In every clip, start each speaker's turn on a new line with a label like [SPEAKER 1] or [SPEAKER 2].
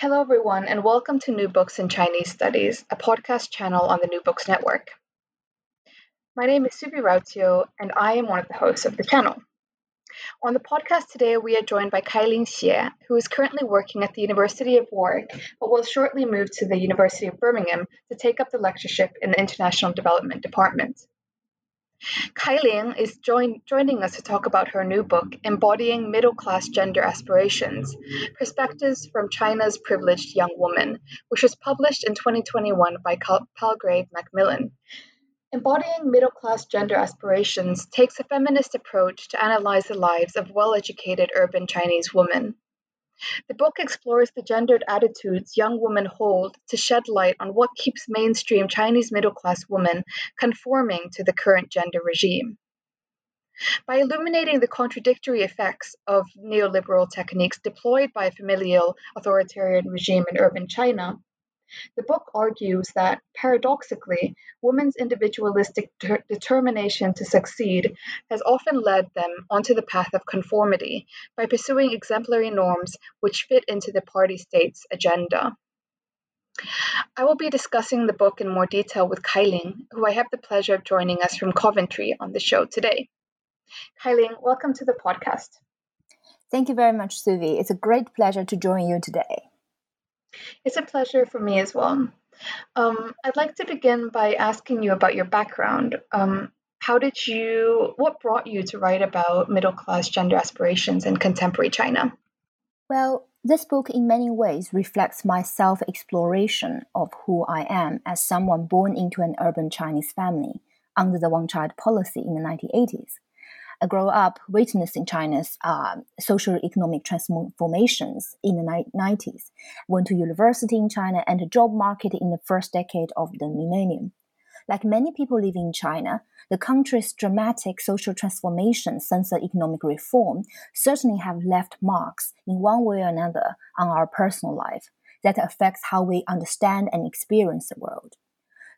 [SPEAKER 1] Hello, everyone, and welcome to New Books in Chinese Studies, a podcast channel on the New Books Network. My name is Suvi Rautio, and I am one of the hosts of the channel. On the podcast today, we are joined by Kailin Xie, who is currently working at the University of Warwick, but will shortly move to the University of Birmingham to take up the lectureship in the International Development Department. Kailin is join, joining us to talk about her new book, Embodying Middle Class Gender Aspirations Perspectives from China's Privileged Young Woman, which was published in 2021 by Palgrave Macmillan. Embodying Middle Class Gender Aspirations takes a feminist approach to analyze the lives of well educated urban Chinese women. The book explores the gendered attitudes young women hold to shed light on what keeps mainstream Chinese middle class women conforming to the current gender regime. By illuminating the contradictory effects of neoliberal techniques deployed by a familial authoritarian regime in urban China, the book argues that, paradoxically, women's individualistic ter- determination to succeed has often led them onto the path of conformity by pursuing exemplary norms which fit into the party state's agenda. I will be discussing the book in more detail with Kailin, who I have the pleasure of joining us from Coventry on the show today. Kailin, welcome to the podcast.
[SPEAKER 2] Thank you very much, Suvi. It's a great pleasure to join you today.
[SPEAKER 1] It's a pleasure for me as well. Um, I'd like to begin by asking you about your background. Um, how did you, what brought you to write about middle class gender aspirations in contemporary China?
[SPEAKER 2] Well, this book in many ways reflects my self exploration of who I am as someone born into an urban Chinese family under the one child policy in the 1980s. I grew up witnessing China's uh, social economic transformations in the 90s, went to university in China and the job market in the first decade of the millennium. Like many people living in China, the country's dramatic social transformation since the economic reform certainly have left marks in one way or another on our personal life that affects how we understand and experience the world.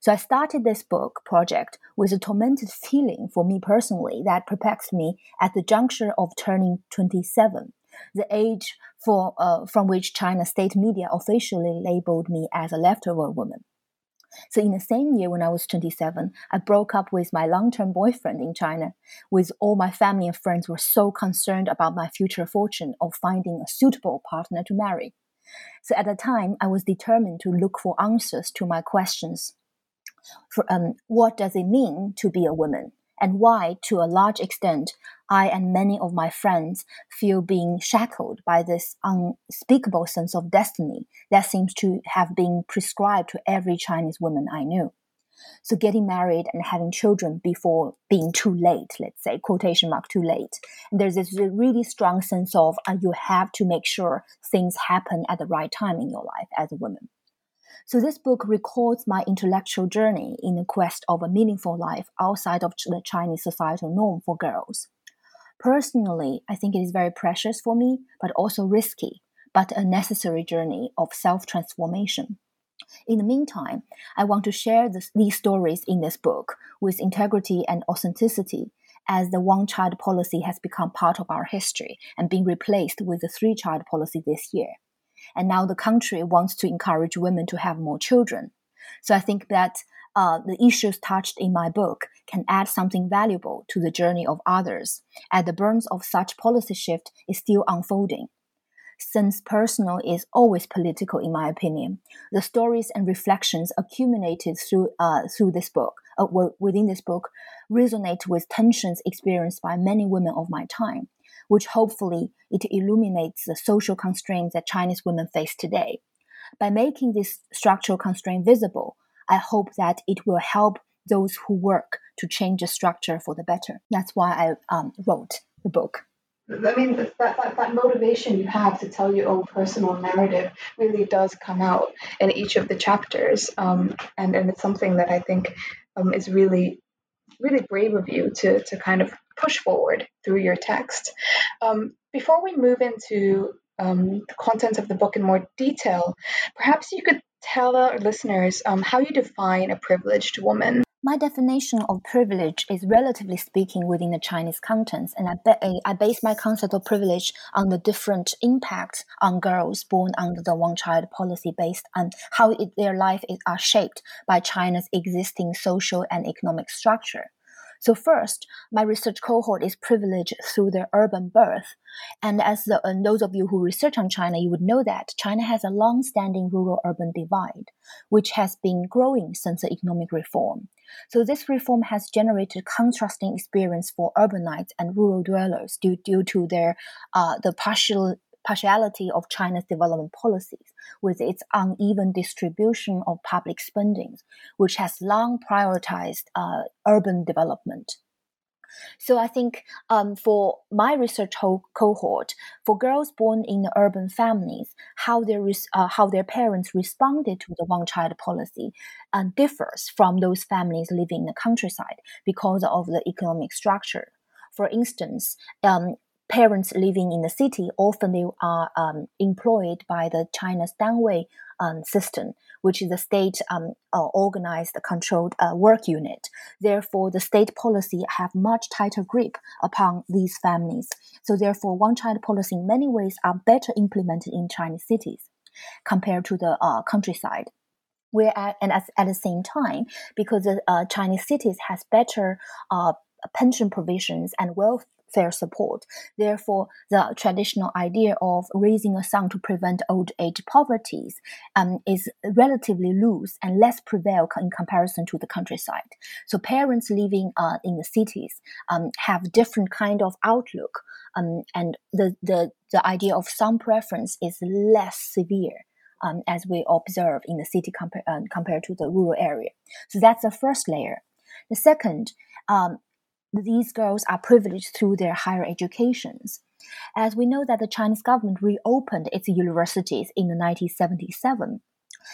[SPEAKER 2] So I started this book project with a tormented feeling for me personally that perplexed me at the juncture of turning 27, the age for, uh, from which China state media officially labeled me as a leftover woman. So in the same year when I was 27, I broke up with my long-term boyfriend in China, with all my family and friends were so concerned about my future fortune of finding a suitable partner to marry. So at the time, I was determined to look for answers to my questions um, what does it mean to be a woman? And why, to a large extent, I and many of my friends feel being shackled by this unspeakable sense of destiny that seems to have been prescribed to every Chinese woman I knew. So getting married and having children before being too late, let's say, quotation mark, too late. And there's this really strong sense of uh, you have to make sure things happen at the right time in your life as a woman. So this book records my intellectual journey in the quest of a meaningful life outside of the Chinese societal norm for girls. Personally, I think it is very precious for me, but also risky, but a necessary journey of self transformation. In the meantime, I want to share this, these stories in this book with integrity and authenticity as the one child policy has become part of our history and been replaced with the three child policy this year. And now the country wants to encourage women to have more children. So I think that uh, the issues touched in my book can add something valuable to the journey of others, as the burns of such policy shift is still unfolding. Since personal is always political, in my opinion, the stories and reflections accumulated through uh, through this book, uh, within this book, resonate with tensions experienced by many women of my time, which hopefully it illuminates the social constraints that Chinese women face today. By making this structural constraint visible, I hope that it will help those who work to change the structure for the better. That's why I um, wrote the book.
[SPEAKER 1] I mean, that, that, that motivation you have to tell your own personal narrative really does come out in each of the chapters. Um, and, and it's something that I think um, is really, really brave of you to, to kind of push forward through your text. Um, before we move into um, the content of the book in more detail, perhaps you could tell our listeners um, how you define a privileged woman.
[SPEAKER 2] My definition of privilege is relatively speaking within the Chinese contents, and I, be- eh, I base my concept of privilege on the different impacts on girls born under the one-child policy based on how it, their life is are shaped by China's existing social and economic structure. So first, my research cohort is privileged through their urban birth. And as the, uh, those of you who research on China, you would know that China has a long-standing rural-urban divide, which has been growing since the economic reform. So this reform has generated contrasting experience for urbanites and rural dwellers due, due to their uh, the partial partiality of China's development policies, with its uneven distribution of public spending, which has long prioritized uh, urban development. So I think um, for my research cohort, for girls born in urban families, how their uh, how their parents responded to the one-child policy uh, differs from those families living in the countryside because of the economic structure. For instance, um, parents living in the city often they are um, employed by the China's Danwei um, system, which is a state um, uh, organized, controlled uh, work unit. Therefore, the state policy have much tighter grip upon these families. So, therefore, one-child policy in many ways are better implemented in Chinese cities compared to the uh, countryside. Where and at, at the same time, because the uh, Chinese cities has better uh, pension provisions and wealth fair support. Therefore, the traditional idea of raising a son to prevent old age poverty um, is relatively loose and less prevail in comparison to the countryside. So parents living uh, in the cities um, have different kind of outlook, um, and the, the the idea of son preference is less severe. Um, as we observe in the city compa- uh, compared to the rural area. So that's the first layer. The second, um, these girls are privileged through their higher educations. As we know that the Chinese government reopened its universities in 1977,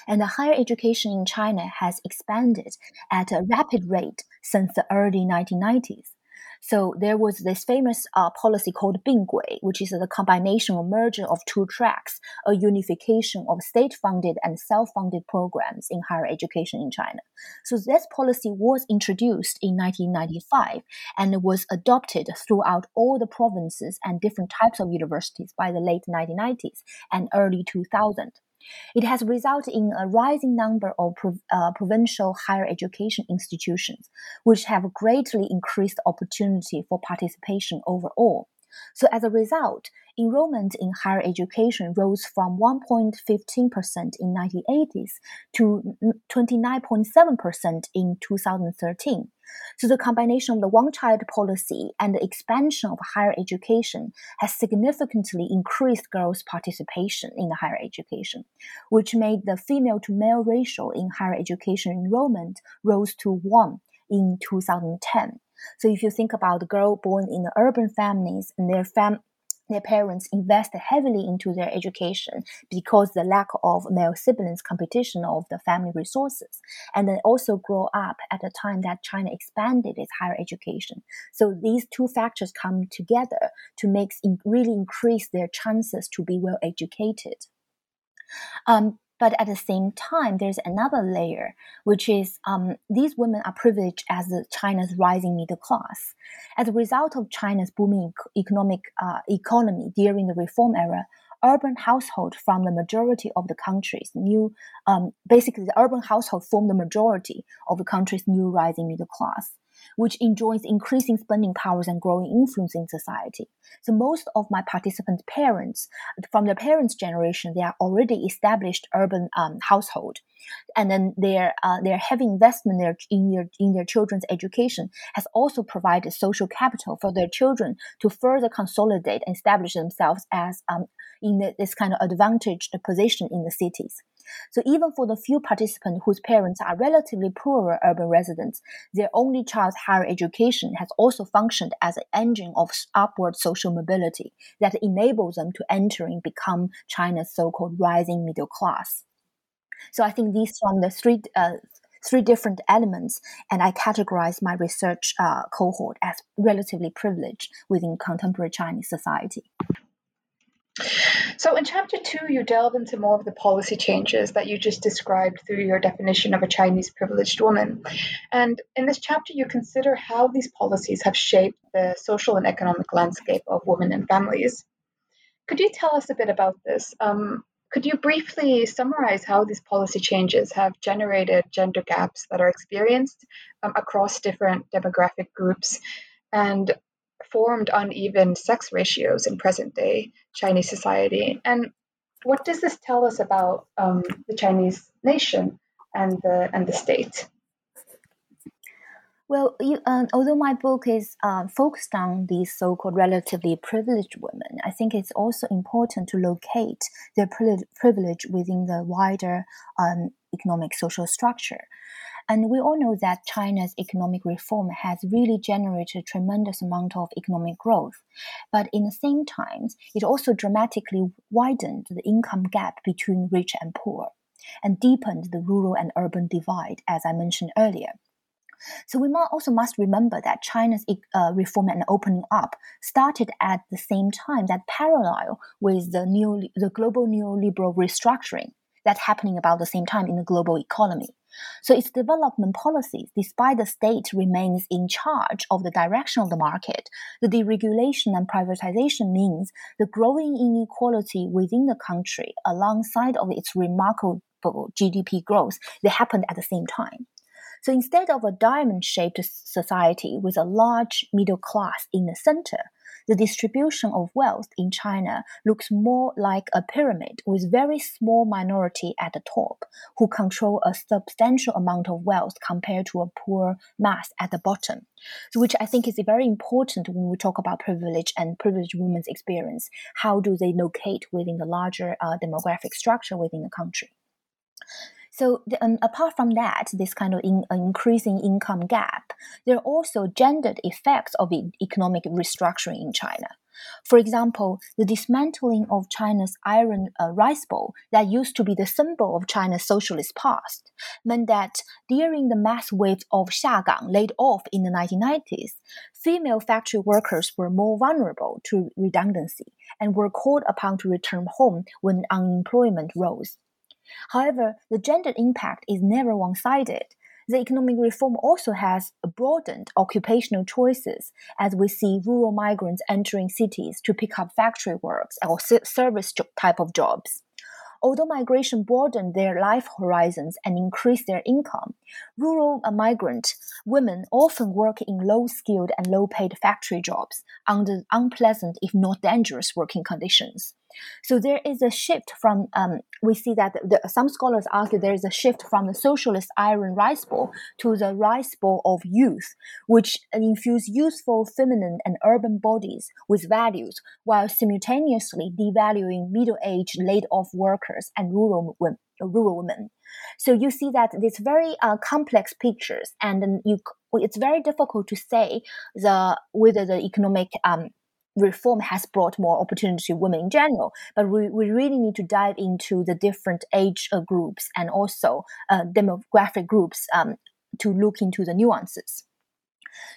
[SPEAKER 2] and the higher education in China has expanded at a rapid rate since the early 1990s. So there was this famous uh, policy called Binggui, which is the combination or merger of two tracks, a unification of state-funded and self-funded programs in higher education in China. So this policy was introduced in 1995 and was adopted throughout all the provinces and different types of universities by the late 1990s and early 2000. It has resulted in a rising number of uh, provincial higher education institutions, which have greatly increased opportunity for participation overall. So as a result, enrollment in higher education rose from 1.15% in 1980s to 29.7% in 2013. So the combination of the one-child policy and the expansion of higher education has significantly increased girls' participation in the higher education, which made the female to male ratio in higher education enrollment rose to 1 in 2010. So if you think about the girl born in urban families and their fam their parents invest heavily into their education because the lack of male siblings competition of the family resources and then also grow up at a time that china expanded its higher education. So these two factors come together to make really increase their chances to be well educated. Um, but at the same time, there's another layer, which is um, these women are privileged as China's rising middle class. As a result of China's booming economic uh, economy during the reform era, urban household from the majority of the country's new, um, basically the urban household form the majority of the country's new rising middle class which enjoys increasing spending powers and growing influence in society. So most of my participants' parents, from their parents' generation, they are already established urban um, household, and then their uh, their heavy investment there in their in their children's education has also provided social capital for their children to further consolidate and establish themselves as um, in this kind of advantaged position in the cities. So even for the few participants whose parents are relatively poorer urban residents, their only child's higher education has also functioned as an engine of upward social mobility that enables them to enter and become China's so-called rising middle class. So I think these from the three uh, three different elements, and I categorize my research uh, cohort as relatively privileged within contemporary Chinese society.
[SPEAKER 1] So, in chapter two, you delve into more of the policy changes that you just described through your definition of a Chinese privileged woman. And in this chapter, you consider how these policies have shaped the social and economic landscape of women and families. Could you tell us a bit about this? Um, could you briefly summarize how these policy changes have generated gender gaps that are experienced um, across different demographic groups and formed uneven sex ratios in present day Chinese society. And what does this tell us about um, the Chinese nation and the and the state?
[SPEAKER 2] Well, you, uh, although my book is uh, focused on these so-called relatively privileged women, I think it's also important to locate their privilege within the wider um, economic social structure. And we all know that China's economic reform has really generated a tremendous amount of economic growth. But in the same time, it also dramatically widened the income gap between rich and poor and deepened the rural and urban divide, as I mentioned earlier. So we also must remember that China's uh, reform and opening up started at the same time that parallel with the new the global neoliberal restructuring that's happening about the same time in the global economy. So its development policies, despite the state remains in charge of the direction of the market, the deregulation and privatization means the growing inequality within the country alongside of its remarkable GDP growth, they happened at the same time. So instead of a diamond shaped society with a large middle class in the center, the distribution of wealth in China looks more like a pyramid with very small minority at the top who control a substantial amount of wealth compared to a poor mass at the bottom. Which I think is very important when we talk about privilege and privileged women's experience. How do they locate within the larger uh, demographic structure within the country? So um, apart from that, this kind of in, increasing income gap, there are also gendered effects of economic restructuring in China. For example, the dismantling of China's iron uh, rice bowl that used to be the symbol of China's socialist past meant that during the mass wave of Xiagang laid off in the 1990s, female factory workers were more vulnerable to redundancy and were called upon to return home when unemployment rose. However, the gender impact is never one sided. The economic reform also has broadened occupational choices as we see rural migrants entering cities to pick up factory works or service type of jobs. Although migration broadened their life horizons and increased their income, rural uh, migrant women often work in low skilled and low paid factory jobs under unpleasant, if not dangerous, working conditions. So there is a shift from, um, we see that the, some scholars argue there is a shift from the socialist iron rice bowl to the rice bowl of youth, which infuse youthful feminine and urban bodies with values while simultaneously devaluing middle-aged laid-off workers and rural women. Rural women. So you see that it's very uh, complex pictures, and you it's very difficult to say the whether the economic um, reform has brought more opportunity to women in general, but we, we really need to dive into the different age uh, groups and also uh, demographic groups um, to look into the nuances.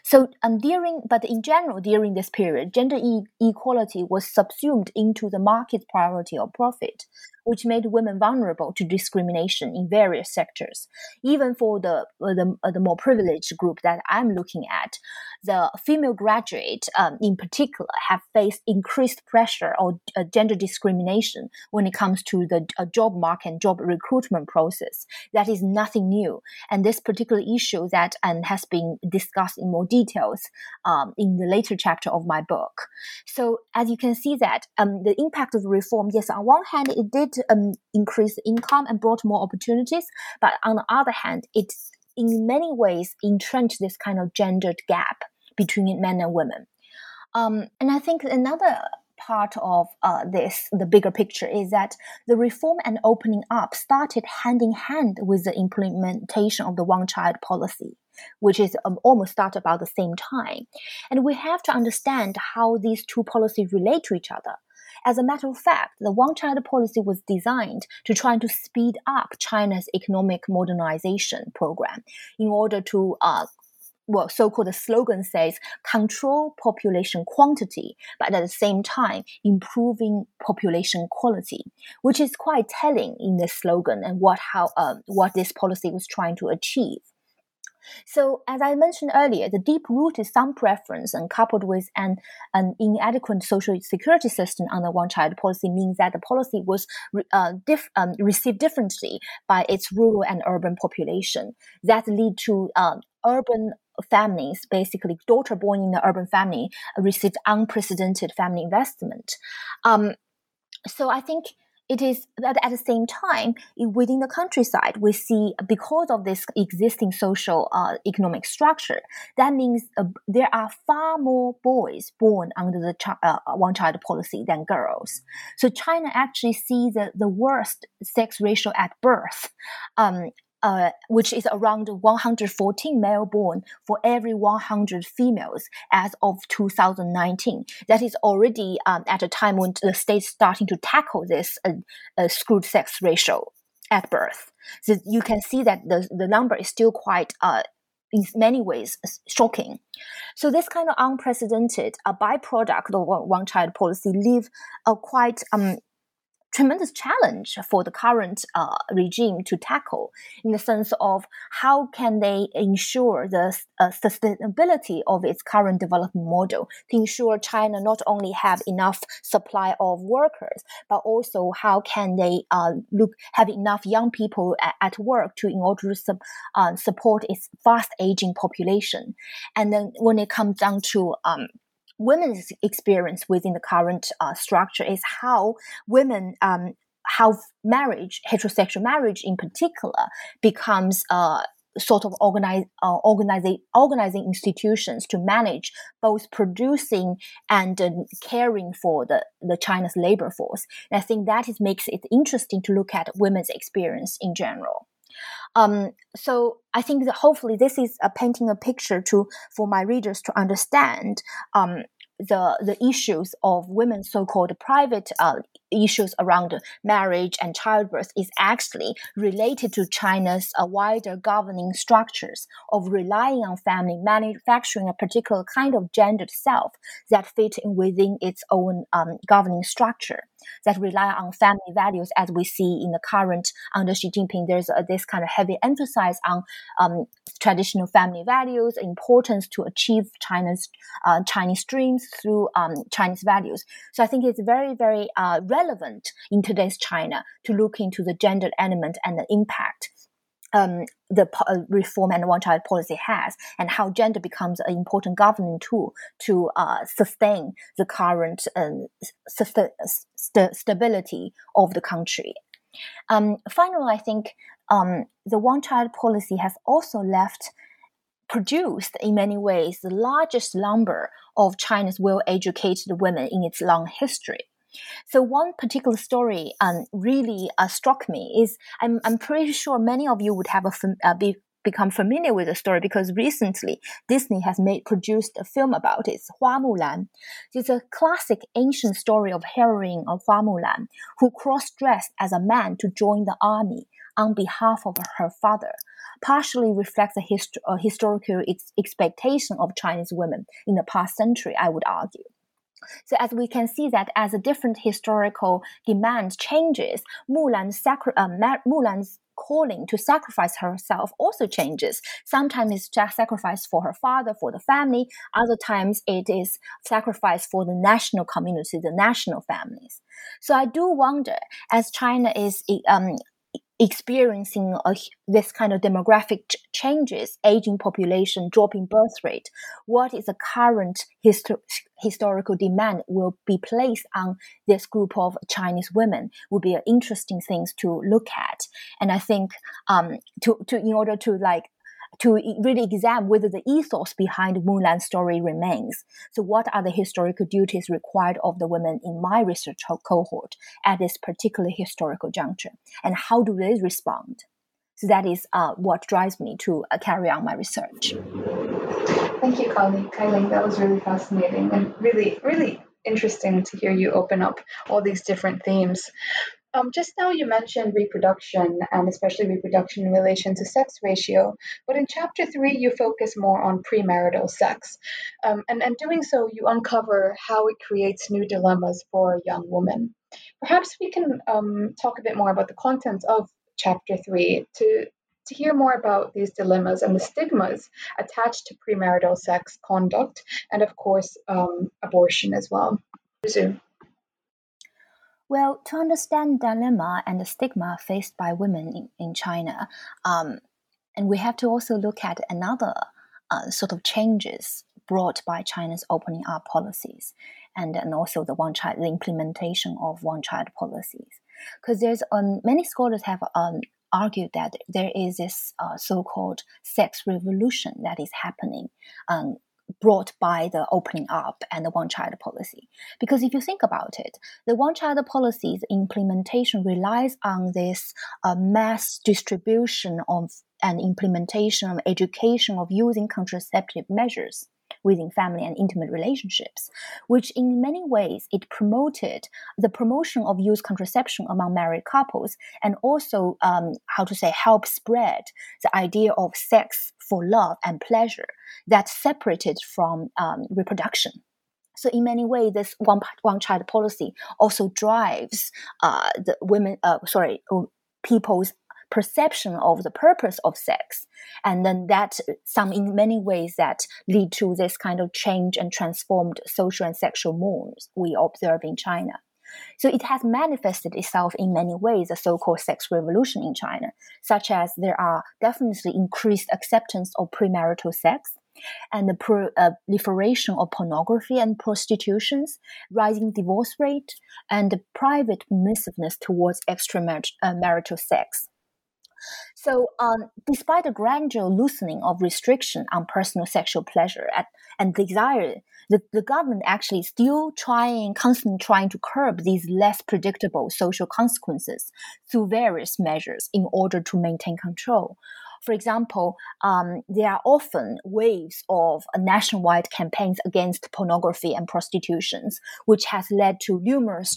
[SPEAKER 2] So, um, during, but in general, during this period, gender e- equality was subsumed into the market priority of profit, which made women vulnerable to discrimination in various sectors. Even for the uh, the, uh, the more privileged group that I'm looking at, the female graduate, um, in particular, have faced increased pressure or uh, gender discrimination when it comes to the uh, job market and job recruitment process. That is nothing new, and this particular issue that um, has been discussed in more details um, in the later chapter of my book. So, as you can see, that um, the impact of reform, yes, on one hand, it did um, increase income and brought more opportunities, but on the other hand, it in many ways entrenched this kind of gendered gap between men and women. Um, and I think another part of uh, this, the bigger picture, is that the reform and opening up started hand in hand with the implementation of the one child policy, which is um, almost started about the same time. And we have to understand how these two policies relate to each other. As a matter of fact, the one child policy was designed to try to speed up China's economic modernization program in order to uh, well, so-called the slogan says control population quantity, but at the same time improving population quality, which is quite telling in the slogan and what how um, what this policy was trying to achieve. So, as I mentioned earlier, the deep-rooted son preference and coupled with an, an inadequate social security system under one-child policy means that the policy was uh, diff, um, received differently by its rural and urban population. That lead to um, urban families, basically daughter born in the urban family, received unprecedented family investment. Um, so I think it is that at the same time within the countryside we see because of this existing social uh, economic structure that means uh, there are far more boys born under the ch- uh, one child policy than girls. So china actually sees the, the worst sex ratio at birth. Um, uh, which is around 114 male born for every 100 females as of 2019. That is already um, at a time when the state starting to tackle this uh, uh, screwed sex ratio at birth. So you can see that the, the number is still quite uh, in many ways shocking. So this kind of unprecedented a byproduct of one child policy leave a quite um, tremendous challenge for the current uh, regime to tackle in the sense of how can they ensure the uh, sustainability of its current development model to ensure China not only have enough supply of workers, but also how can they uh, look have enough young people at, at work to in order to sub, uh, support its fast aging population. And then when it comes down to um, women's experience within the current uh, structure is how women um, how marriage heterosexual marriage in particular becomes uh, sort of organize, uh, organizing, organizing institutions to manage both producing and uh, caring for the, the China's labor force. And I think that is, makes it interesting to look at women's experience in general. Um, so I think that hopefully this is a painting a picture to for my readers to understand um, the the issues of women's so-called private uh, issues around marriage and childbirth is actually related to China's uh, wider governing structures of relying on family manufacturing a particular kind of gendered self that fit in within its own um, governing structure that rely on family values as we see in the current under Xi Jinping. There's a, this kind of heavy emphasis on um, traditional family values importance to achieve China's uh, Chinese dreams through um, Chinese values. So I think it's very very uh, relevant in today's China to look into the gender element and the impact um, the uh, reform and one child policy has, and how gender becomes an important governing tool to uh, sustain the current um, st- st- stability of the country. Um, finally, I think um, the one child policy has also left produced in many ways the largest number of China's well educated women in its long history. So one particular story um, really uh, struck me is I'm, I'm pretty sure many of you would have a fam- uh, be become familiar with the story because recently Disney has made produced a film about it, Hua Mulan. It's a classic ancient story of heroine of Hua Mulan who cross-dressed as a man to join the army on behalf of her father, partially reflects a, hist- a historical ex- expectation of Chinese women in the past century, I would argue. So as we can see that as a different historical demand changes, Mulan's, sacri- uh, Mulan's calling to sacrifice herself also changes. Sometimes it's just sacrifice for her father, for the family. Other times it is sacrifice for the national community, the national families. So I do wonder, as China is um, experiencing a, this kind of demographic ch- changes, aging population, dropping birth rate, what is the current histo- historical demand will be placed on this group of Chinese women would be an interesting things to look at. And I think um, to, to in order to like to really examine whether the ethos behind Mulan's story remains. So, what are the historical duties required of the women in my research cohort at this particular historical juncture, and how do they respond? So that is uh, what drives me to uh, carry on my research.
[SPEAKER 1] Thank you. Kailin, that was really fascinating and really, really interesting to hear you open up all these different themes. Um, just now you mentioned reproduction and especially reproduction in relation to sex ratio, but in chapter three you focus more on premarital sex. Um, and, and doing so, you uncover how it creates new dilemmas for young women. Perhaps we can um, talk a bit more about the content of chapter three to, to hear more about these dilemmas and the stigmas attached to premarital sex conduct and, of course, um, abortion as well. Resume.
[SPEAKER 2] Well, to understand dilemma and the stigma faced by women in, in China, um, and we have to also look at another uh, sort of changes brought by China's opening up policies, and and also the one child, the implementation of one child policies, because there's um, many scholars have um, argued that there is this uh, so-called sex revolution that is happening um, brought by the opening up and the one child policy. Because if you think about it, the one child policy's implementation relies on this uh, mass distribution of and implementation of education of using contraceptive measures within family and intimate relationships, which in many ways it promoted the promotion of youth contraception among married couples and also um, how to say help spread the idea of sex for love and pleasure that separated from um, reproduction. So in many ways, this one one child policy also drives uh, the women, uh, sorry, people's perception of the purpose of sex and then that some in many ways that lead to this kind of change and transformed social and sexual norms we observe in china so it has manifested itself in many ways, the so-called sex revolution in China, such as there are definitely increased acceptance of premarital sex, and the uh, proliferation of pornography and prostitutions, rising divorce rate, and the private permissiveness towards extramarital uh, sex. So, um, despite the gradual loosening of restriction on personal sexual pleasure at, and desire, the, the government actually still trying, constantly trying to curb these less predictable social consequences through various measures in order to maintain control. For example, um, there are often waves of nationwide campaigns against pornography and prostitutions, which has led to numerous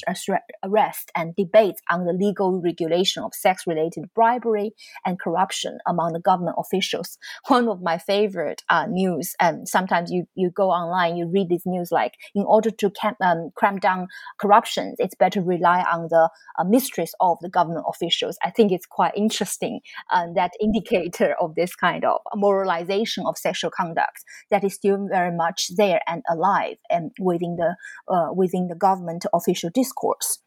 [SPEAKER 2] arrests and debates on the legal regulation of sex-related bribery and corruption among the government officials. One of my favorite uh, news, and sometimes you, you go online, you read these news like, in order to camp, um, cram down corruption, it's better rely on the uh, mistress of the government officials. I think it's quite interesting um, that indicate of this kind of moralization of sexual conduct that is still very much there and alive and within the uh, within the government official discourse.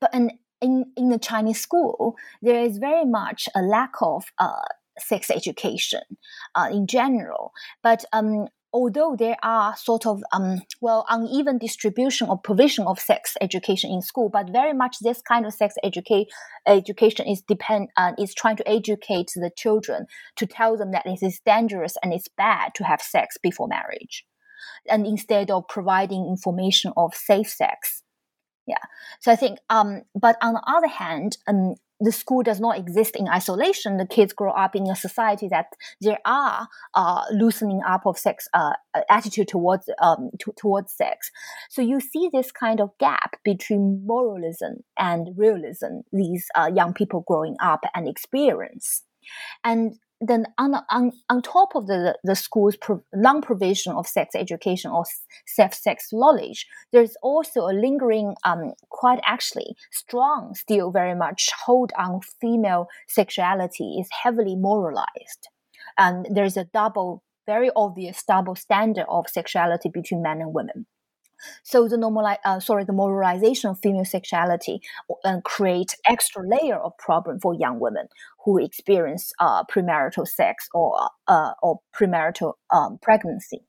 [SPEAKER 2] But in, in in the Chinese school, there is very much a lack of uh, sex education uh, in general. But um, although there are sort of um, well uneven distribution or provision of sex education in school, but very much this kind of sex educate education is depend uh, is trying to educate the children to tell them that it is dangerous and it's bad to have sex before marriage, and instead of providing information of safe sex. Yeah, so I think, um, but on the other hand, um, the school does not exist in isolation. The kids grow up in a society that there are uh, loosening up of sex uh, attitude towards um, to, towards sex. So you see this kind of gap between moralism and realism. These uh, young people growing up and experience, and then on, on, on top of the, the school's pro- non-provision of sex education or safe sex knowledge, there's also a lingering, um, quite actually strong, still very much hold on female sexuality is heavily moralized. And there's a double, very obvious double standard of sexuality between men and women. So the normal, uh, sorry, the moralization of female sexuality uh, create extra layer of problem for young women who experience uh, premarital sex or uh, or premarital um, pregnancy.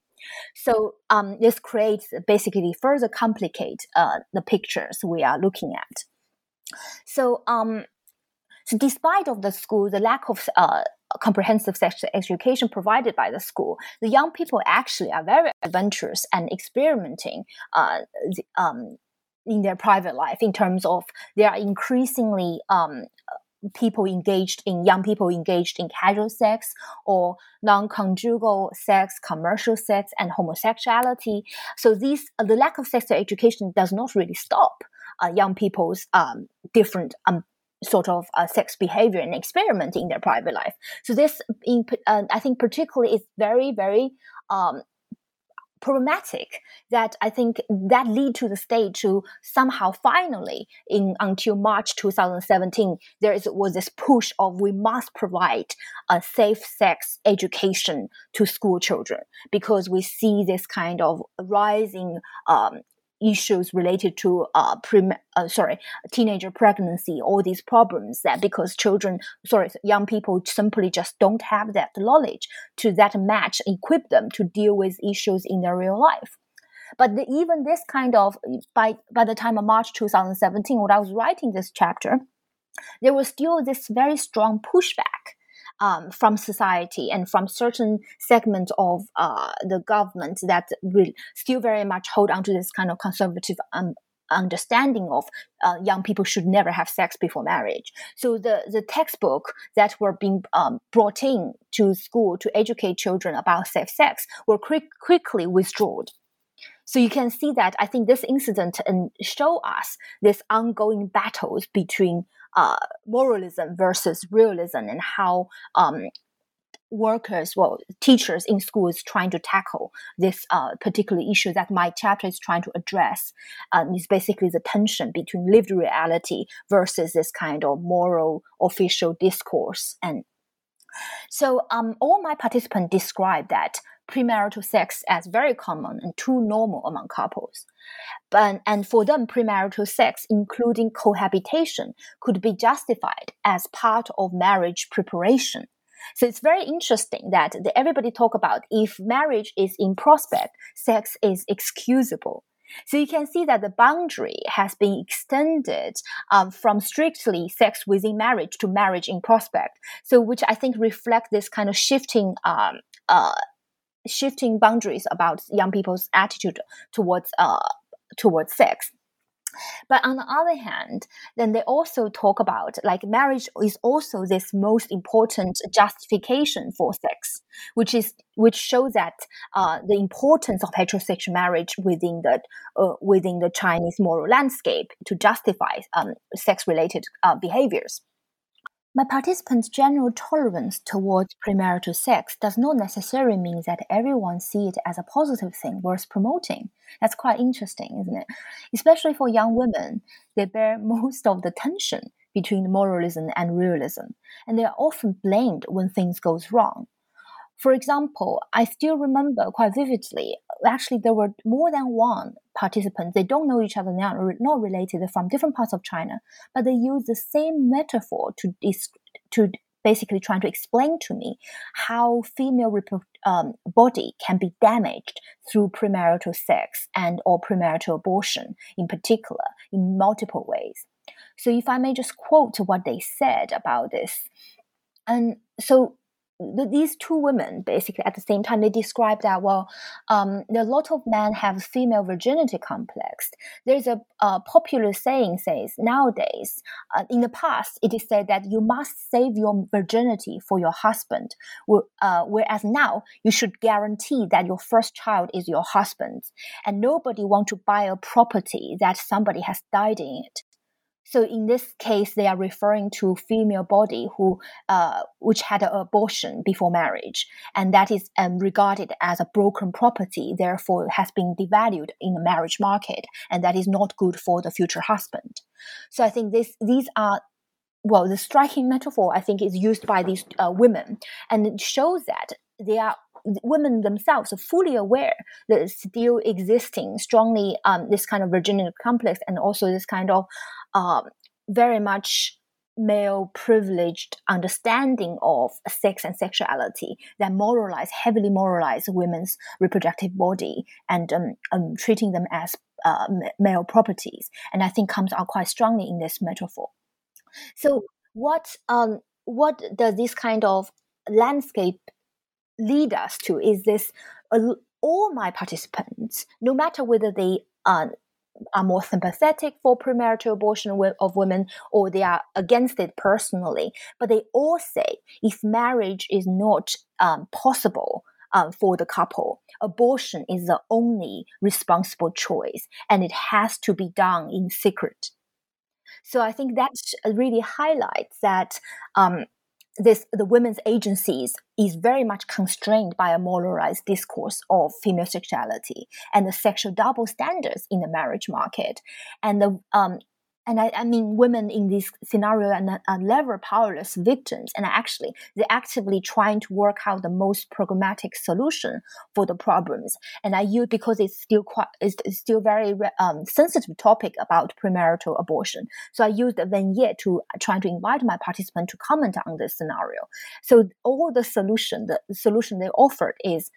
[SPEAKER 2] So um, this creates basically further complicate uh, the pictures we are looking at. So um, so despite of the school, the lack of uh, comprehensive sex education provided by the school, the young people actually are very adventurous and experimenting uh, um, in their private life in terms of they are increasingly um, people engaged in young people engaged in casual sex or non-conjugal sex, commercial sex, and homosexuality. So these the lack of sexual education does not really stop uh, young people's um, different um, sort of uh, sex behavior and experiment in their private life. So this, in, uh, I think, particularly is very, very um, problematic. That I think that lead to the state to somehow finally, in until March 2017, there is was this push of we must provide a safe sex education to school children because we see this kind of rising um, issues related to uh, pre- uh, sorry teenager pregnancy all these problems that because children sorry young people simply just don't have that knowledge to that match equip them to deal with issues in their real life. But the, even this kind of by by the time of march 2017 when i was writing this chapter there was still this very strong pushback um, from society and from certain segments of uh, the government that will still very much hold on to this kind of conservative um, understanding of uh, young people should never have sex before marriage. So the the textbook that were being um, brought in to school to educate children about safe sex were quick, quickly withdrawn. So you can see that I think this incident and show us this ongoing battles between uh, moralism versus realism and how um, workers, well, teachers in schools trying to tackle this uh, particular issue that my chapter is trying to address. Um, is basically the tension between lived reality versus this kind of moral official discourse. And so, um, all my participants describe that premarital sex as very common and too normal among couples. But, and for them, premarital sex, including cohabitation, could be justified as part of marriage preparation. So it's very interesting that everybody talk about if marriage is in prospect, sex is excusable. So you can see that the boundary has been extended um, from strictly sex within marriage to marriage in prospect. So which I think reflect this kind of shifting um, uh, shifting boundaries about young people's attitude towards uh, towards sex. But on the other hand, then they also talk about like marriage is also this most important justification for sex, which is which shows that uh, the importance of heterosexual marriage within the uh, within the Chinese moral landscape to justify um, sex related uh, behaviors. My participants' general tolerance towards premarital sex does not necessarily mean that everyone see it as a positive thing worth promoting. That's quite interesting, isn't it? Especially for young women, they bear most of the tension between moralism and realism, and they are often blamed when things goes wrong. For example, I still remember quite vividly. Actually, there were more than one participant. They don't know each other. They are not related. They're from different parts of China, but they use the same metaphor to to basically trying to explain to me how female um, body can be damaged through premarital sex and or premarital abortion in particular in multiple ways. So if I may just quote what they said about this. And so these two women basically at the same time they describe that well um, a lot of men have female virginity complex. There's a, a popular saying says nowadays uh, in the past it is said that you must save your virginity for your husband uh, whereas now you should guarantee that your first child is your husband. And nobody want to buy a property that somebody has died in it so in this case, they are referring to female body who, uh, which had an abortion before marriage, and that is um, regarded as a broken property, therefore has been devalued in the marriage market, and that is not good for the future husband. So I think this these are well, the striking metaphor I think is used by these uh, women, and it shows that they are women themselves are fully aware that still existing strongly um, this kind of virginity complex and also this kind of um, very much male privileged understanding of sex and sexuality that moralize heavily moralize women's reproductive body and um, um, treating them as uh, male properties. And i think comes out quite strongly in this metaphor. So what um what does this kind of landscape lead us to is this uh, all my participants no matter whether they are are more sympathetic for premarital abortion of women or they are against it personally. But they all say if marriage is not um, possible um, for the couple, abortion is the only responsible choice and it has to be done in secret. So I think that really highlights that um, this the women's agencies is very much constrained by a moralized discourse of female sexuality and the sexual double standards in the marriage market. And the um, and I, I, mean women in this scenario are, are never powerless victims. And actually they're actively trying to work out the most programmatic solution for the problems. And i use because it's still quite it's, still very um, sensitive topic about premarital abortion. So i used the vignette to try to invite my participant to comment on this scenario. So all the solution the solution they offered is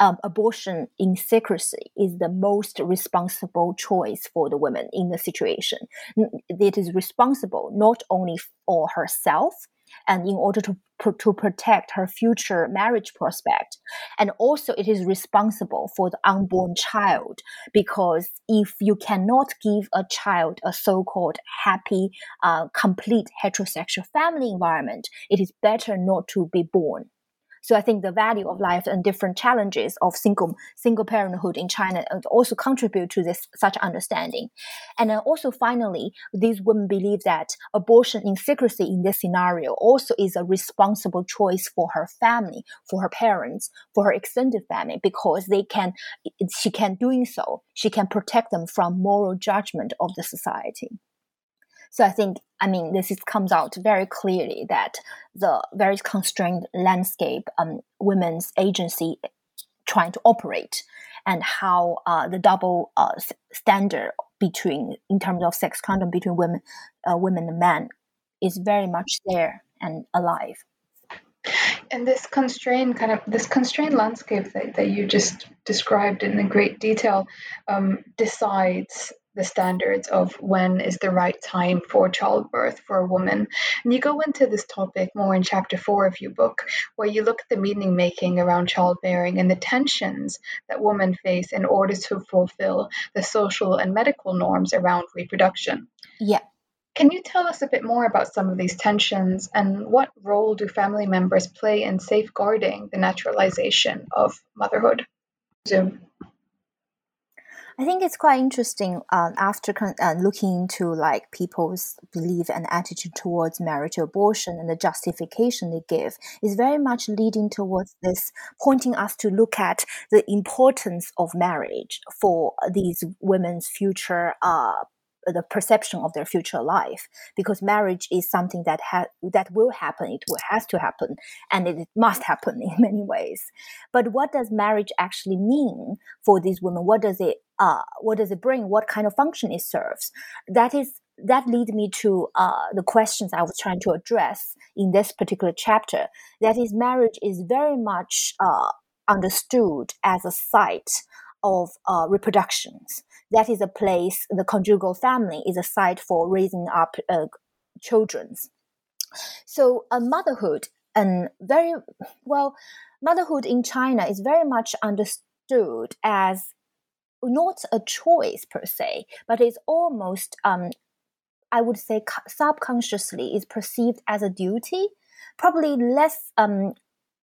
[SPEAKER 2] um, abortion in secrecy is the most responsible choice for the woman in the situation. It is responsible not only for herself and in order to to protect her future marriage prospect and also it is responsible for the unborn child because if you cannot give a child a so-called happy uh, complete heterosexual family environment it is better not to be born so I think the value of life and different challenges of single single parenthood in China also contribute to this such understanding. And also finally, these women believe that abortion in secrecy in this scenario also is a responsible choice for her family, for her parents, for her extended family, because they can she can doing so, she can protect them from moral judgment of the society. So I think, I mean, this is, comes out very clearly that the very constrained landscape um, women's agency trying to operate and how uh, the double uh, standard between in terms of sex content between women uh, women and men is very much there and alive.
[SPEAKER 1] And this constrained kind of this constrained landscape that, that you just described in great detail um, decides the standards of when is the right time for childbirth for a woman. And you go into this topic more in chapter four of your book, where you look at the meaning making around childbearing and the tensions that women face in order to fulfill the social and medical norms around reproduction.
[SPEAKER 2] Yeah.
[SPEAKER 1] Can you tell us a bit more about some of these tensions and what role do family members play in safeguarding the naturalization of motherhood? Zoom.
[SPEAKER 2] I think it's quite interesting um, after uh, looking into like people's belief and attitude towards marriage abortion and the justification they give is very much leading towards this, pointing us to look at the importance of marriage for these women's future uh, the perception of their future life. Because marriage is something that ha- that will happen it will, has to happen and it must happen in many ways. But what does marriage actually mean for these women? What does it uh, what does it bring what kind of function it serves that is that lead me to uh, the questions I was trying to address in this particular chapter. That is, marriage is very much uh, understood as a site of uh, reproductions that is a place, the conjugal family is a site for raising up uh, children. So, a motherhood and very well, motherhood in China is very much understood as not a choice per se, but it's almost, um, I would say, subconsciously is perceived as a duty. Probably less um,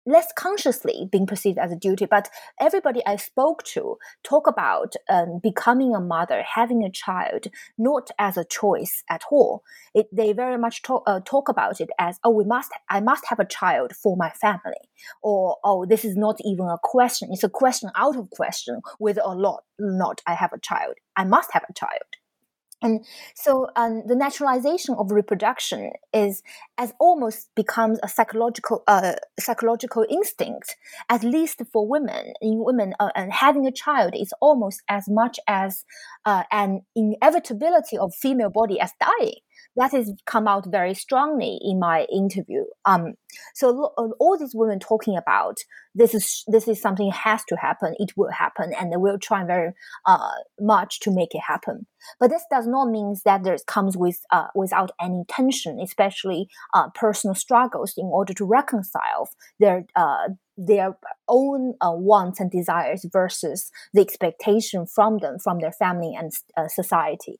[SPEAKER 2] less consciously being perceived as a duty, but everybody I spoke to talk about um, becoming a mother, having a child, not as a choice at all. It, they very much talk, uh, talk about it as, oh, we must, I must have a child for my family, or oh, this is not even a question. It's a question out of question whether or not, not I have a child. I must have a child. And so um, the naturalization of reproduction is as almost becomes a psychological uh, psychological instinct, at least for women. In women, uh, and having a child is almost as much as uh, an inevitability of female body as dying that has come out very strongly in my interview. Um, so uh, all these women talking about this is this is something has to happen. It will happen, and they will try very uh, much to make it happen. But this does not mean that there comes with uh, without any tension, especially uh, personal struggles, in order to reconcile their uh, their own uh, wants and desires versus the expectation from them, from their family and society.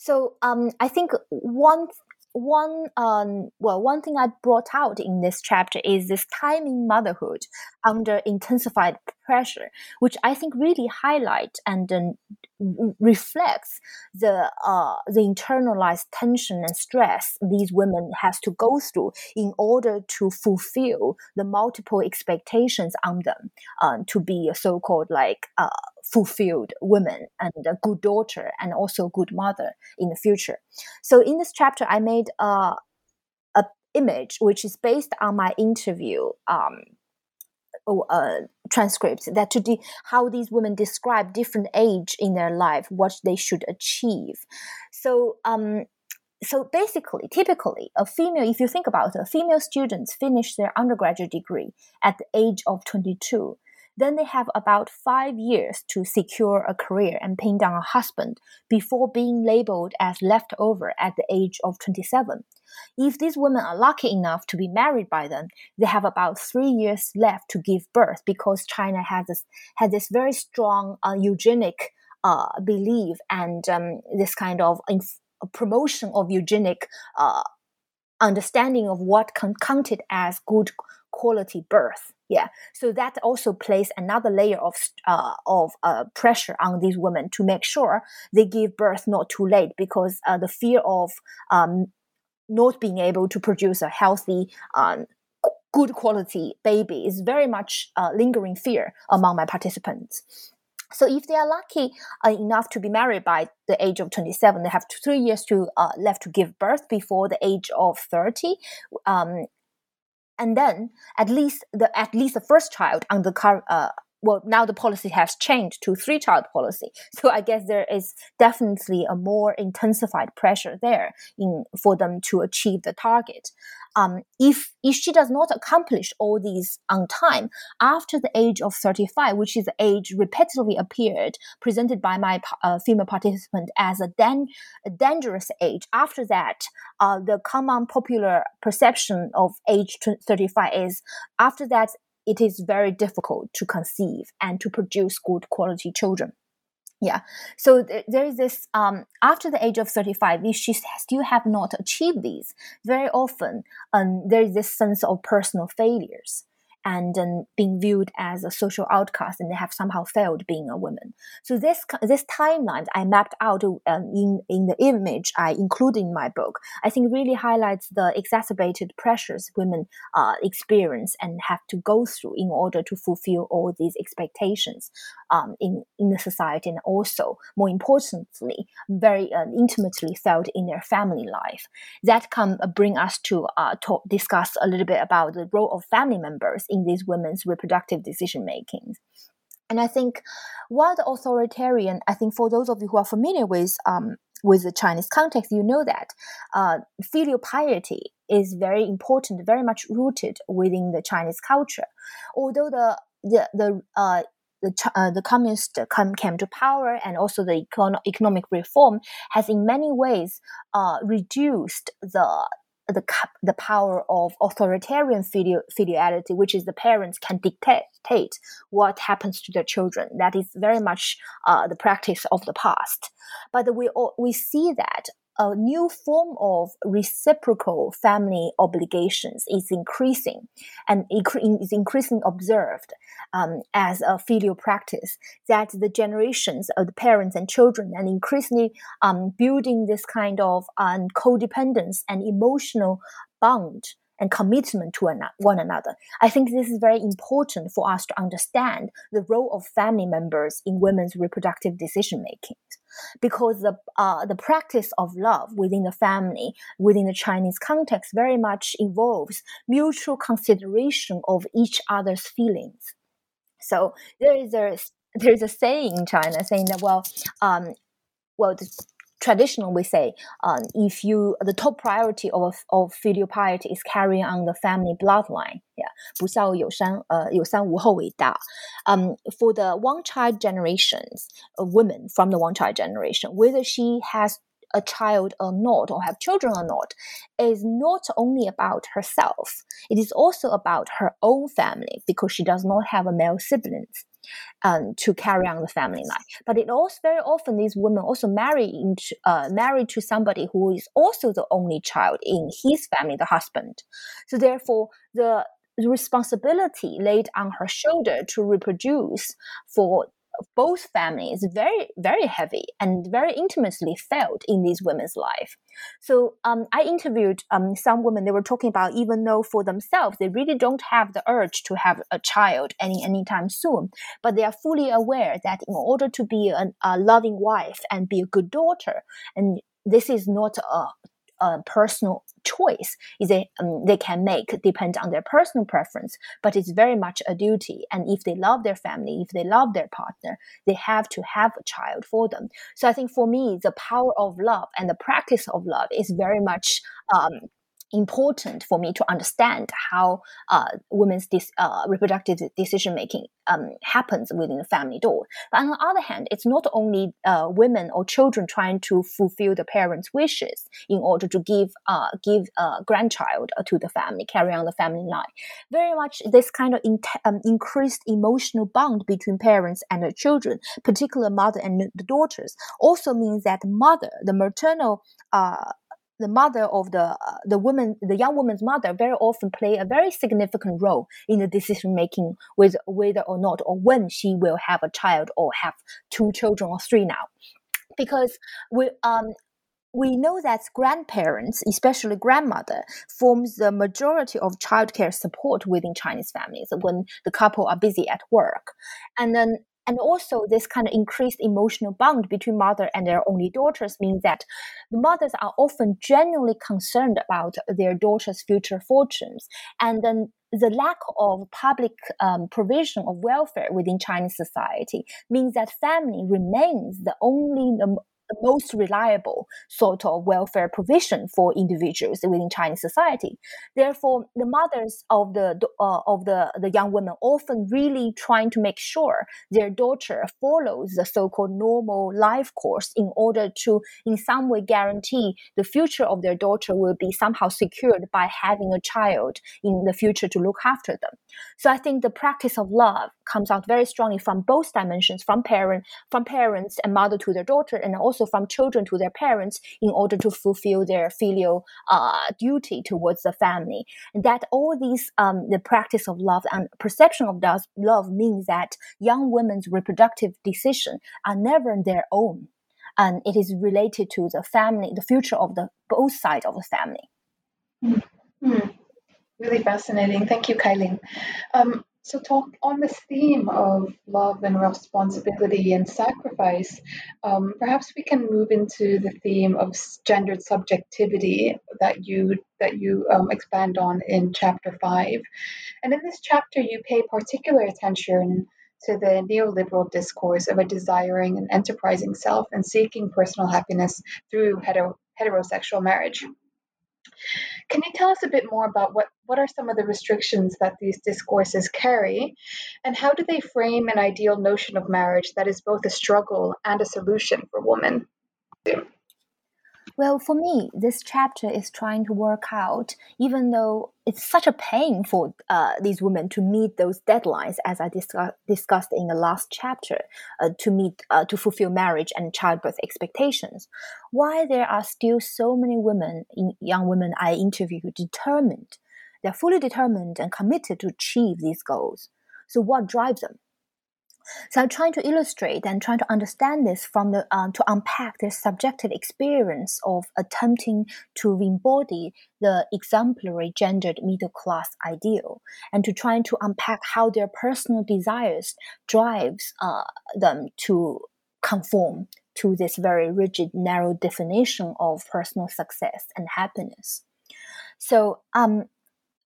[SPEAKER 2] So um, I think one one um, well one thing I brought out in this chapter is this timing motherhood under intensified pressure, which I think really highlight and uh, reflects the uh, the internalized tension and stress these women has to go through in order to fulfill the multiple expectations on them uh, to be a so-called like uh, fulfilled woman and a good daughter and also a good mother in the future. So in this chapter, I made a, a image which is based on my interview um, uh, transcripts that to de- how these women describe different age in their life, what they should achieve. So um, so basically, typically, a female, if you think about it, female students finish their undergraduate degree at the age of 22 then they have about five years to secure a career and pin down a husband before being labeled as leftover at the age of 27. If these women are lucky enough to be married by then, they have about three years left to give birth because China has this, has this very strong uh, eugenic uh, belief and um, this kind of inf- promotion of eugenic uh, understanding of what counted as good quality birth. Yeah, so that also places another layer of uh, of uh, pressure on these women to make sure they give birth not too late because uh, the fear of um, not being able to produce a healthy, um, good quality baby is very much a lingering fear among my participants. So if they are lucky uh, enough to be married by the age of 27, they have three years to uh, left to give birth before the age of 30. Um, and then at least the at least the first child on the car uh, well now the policy has changed to three child policy. So i guess there is definitely a more intensified pressure there in for them to achieve the target. Um, if if she does not accomplish all these on time after the age of 35 which is the age repeatedly appeared presented by my uh, female participant as a, dan- a, dangerous age after that uh, the common popular perception of age 35 is after that it is very difficult to conceive and to produce good quality children. Yeah. So th- there is this, um, after the age of 35, if she still have not achieved these, very often um, there is this sense of personal failures and um, being viewed as a social outcast and they have somehow failed being a woman. So this this timeline I mapped out um, in in the image I included in my book, I think really highlights the exacerbated pressures women uh, experience and have to go through in order to fulfill all these expectations um, in in the society and also more importantly very uh, intimately felt in their family life. That can uh, bring us to uh, talk, discuss a little bit about the role of family members in these women's reproductive decision making. And I think while the authoritarian, I think for those of you who are familiar with um, with the Chinese context, you know that uh, filial piety is very important, very much rooted within the Chinese culture. Although the the the uh, the, uh, the communist come, came to power and also the econ- economic reform has in many ways uh, reduced the the the power of authoritarian filiality, which is the parents can dictate what happens to their children. That is very much uh, the practice of the past. But we we see that a new form of reciprocal family obligations is increasing and is increasingly observed um, as a filial practice that the generations of the parents and children and increasingly um, building this kind of um, codependence and emotional bond and commitment to one another. I think this is very important for us to understand the role of family members in women's reproductive decision making. Because the uh, the practice of love within the family, within the Chinese context, very much involves mutual consideration of each other's feelings. So there is a there is a saying in China saying that well, um, well, the, traditional we say um, if you the top priority of of filial piety is carrying on the family bloodline. Yeah, 不孝有三呃有三无后为大. Um, for the one child generations, a woman from the one child generation, whether she has a child or not, or have children or not, is not only about herself. It is also about her own family because she does not have a male siblings um, to carry on the family line, But it also very often these women also marry into uh, married to somebody who is also the only child in his family, the husband. So therefore, the the responsibility laid on her shoulder to reproduce for both families very very heavy and very intimately felt in these women's life. So um, i interviewed um, some women. They were talking about even though for themselves they really don't have the urge to have a child any anytime soon but they are fully aware that in order to be a, a loving wife and be a good daughter and this is not a a personal choice is a, um, they can make depend on their personal preference, but it's very much a duty. And if they love their family, if they love their partner, they have to have a child for them. So I think for me, the power of love and the practice of love is very much um, important for me to understand how uh, women's dis, uh, reproductive decision making um, happens within the family door. But on the other hand, it's not only uh, women or children trying to fulfill the parents' wishes in order to give uh, give a grandchild to the family, carry on the family line. Very much this kind of in, um, increased emotional bond between parents and the children, particular mother and the daughters, also means that mother, the maternal uh, the mother of the uh, the woman, the young woman's mother, very often play a very significant role in the decision making with whether or not or when she will have a child or have two children or three now, because we um we know that grandparents, especially grandmother, forms the majority of childcare support within Chinese families when the couple are busy at work. And then and also, this kind of increased emotional bond between mother and their only daughters means that the mothers are often genuinely concerned about their daughters' future fortunes. And then the lack of public um, provision of welfare within Chinese society means that family remains the only the the most reliable sort of welfare provision for individuals within Chinese society. Therefore, the mothers of the uh, of the, the young women often really trying to make sure their daughter follows the so-called normal life course in order to, in some way, guarantee the future of their daughter will be somehow secured by having a child in the future to look after them. So I think the practice of love comes out very strongly from both dimensions, from parent, from parents and mother to their daughter, and also from children to their parents in order to fulfill their filial uh, duty towards the family. And that all these, um, the practice of love and perception of love means that young women's reproductive decision are never their own. And it is related to the family, the future of the both sides of the family.
[SPEAKER 1] Mm-hmm. Really fascinating. Thank you, Kailin. Um, so, talk on this theme of love and responsibility and sacrifice. Um, perhaps we can move into the theme of gendered subjectivity that you that you um, expand on in chapter five. And in this chapter, you pay particular attention to the neoliberal discourse of a desiring and enterprising self and seeking personal happiness through hetero- heterosexual marriage. Can you tell us a bit more about what, what are some of the restrictions that these discourses carry, and how do they frame an ideal notion of marriage that is both a struggle and a solution for women?
[SPEAKER 2] Well, for me, this chapter is trying to work out, even though it's such a pain for uh, these women to meet those deadlines, as I discuss, discussed in the last chapter, uh, to meet, uh, to fulfill marriage and childbirth expectations. Why there are still so many women, young women I interview, determined, they're fully determined and committed to achieve these goals. So, what drives them? So I'm trying to illustrate and trying to understand this from the uh, to unpack their subjective experience of attempting to embody the exemplary gendered middle class ideal, and to trying to unpack how their personal desires drives uh, them to conform to this very rigid, narrow definition of personal success and happiness. So um,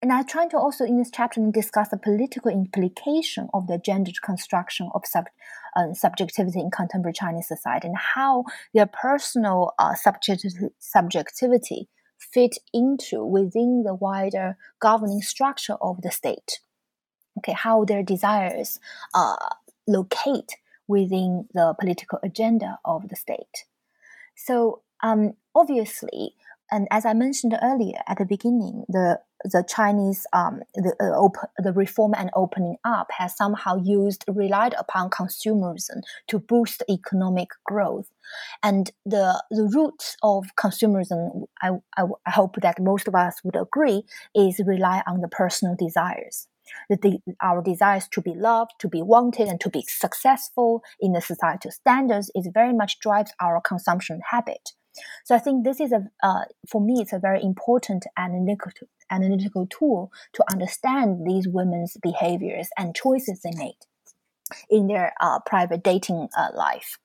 [SPEAKER 2] and I try to also in this chapter discuss the political implication of the gendered construction of sub, uh, subjectivity in contemporary Chinese society and how their personal uh, subjectivity fit into within the wider governing structure of the state. Okay, how their desires uh, locate within the political agenda of the state. So um, obviously, and as I mentioned earlier at the beginning, the the Chinese um, the uh, op- the reform and opening up has somehow used relied upon consumerism to boost economic growth, and the the roots of consumerism, I, I, I hope that most of us would agree, is rely on the personal desires. The, our desires to be loved, to be wanted, and to be successful in the societal standards is very much drives our consumption habit. So I think this is a, uh, for me, it's a very important analytical, analytical tool to understand these women's behaviors and choices they made in their uh, private dating uh, life.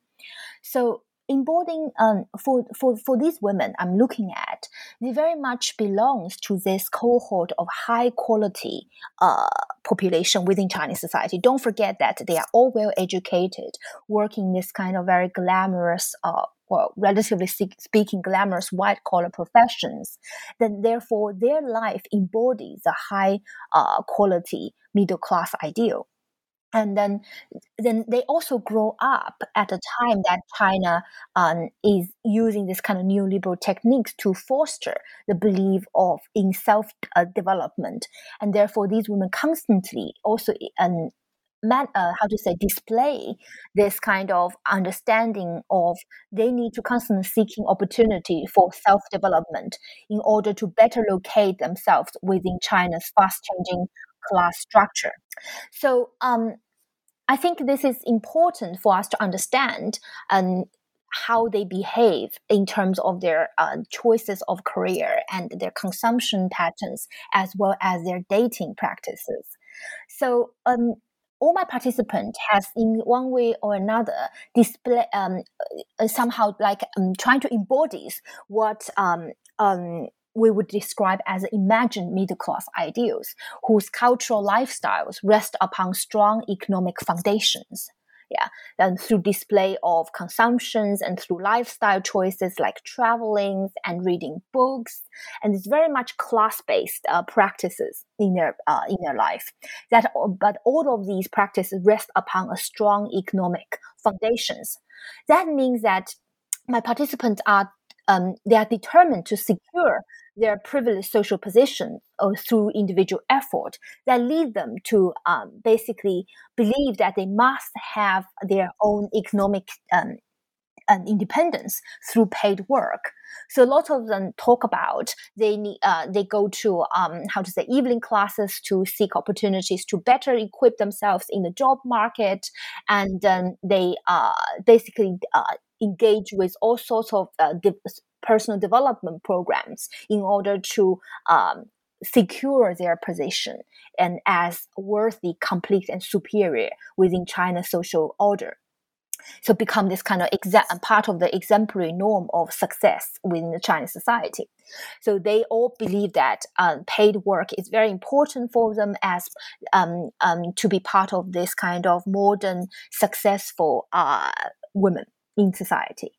[SPEAKER 2] So embodying um, for, for, for these women I'm looking at, they very much belongs to this cohort of high quality uh, population within Chinese society. Don't forget that they are all well educated, working this kind of very glamorous uh, well, relatively speaking, glamorous white collar professions, then therefore their life embodies a high uh, quality middle class ideal. And then, then they also grow up at a time that China um, is using this kind of neoliberal techniques to foster the belief of in self uh, development, and therefore these women constantly also um, man, uh, how to say display this kind of understanding of they need to constantly seeking opportunity for self development in order to better locate themselves within China's fast changing class structure. So um, I think this is important for us to understand and. Um, how they behave in terms of their uh, choices of career and their consumption patterns, as well as their dating practices. So, um, all my participants has in one way or another display um, uh, somehow like um, trying to embody what um, um, we would describe as imagined middle class ideals, whose cultural lifestyles rest upon strong economic foundations yeah. And through display of consumptions and through lifestyle choices like traveling and reading books. And it's very much class-based uh, practices in their uh, in their life. That but all of these practices rest upon a strong economic foundations. That means that my participants are um, they are determined to secure their privileged social position or through individual effort that lead them to um, basically believe that they must have their own economic um, independence through paid work. So a lot of them talk about they need uh, they go to um, how to say evening classes to seek opportunities to better equip themselves in the job market, and um, they uh, basically uh, engage with all sorts of uh, personal development programs in order to um, secure their position and as worthy, complete, and superior within China's social order. So become this kind of exa- part of the exemplary norm of success within the Chinese society. So they all believe that um, paid work is very important for them as um, um, to be part of this kind of modern, successful uh, women in society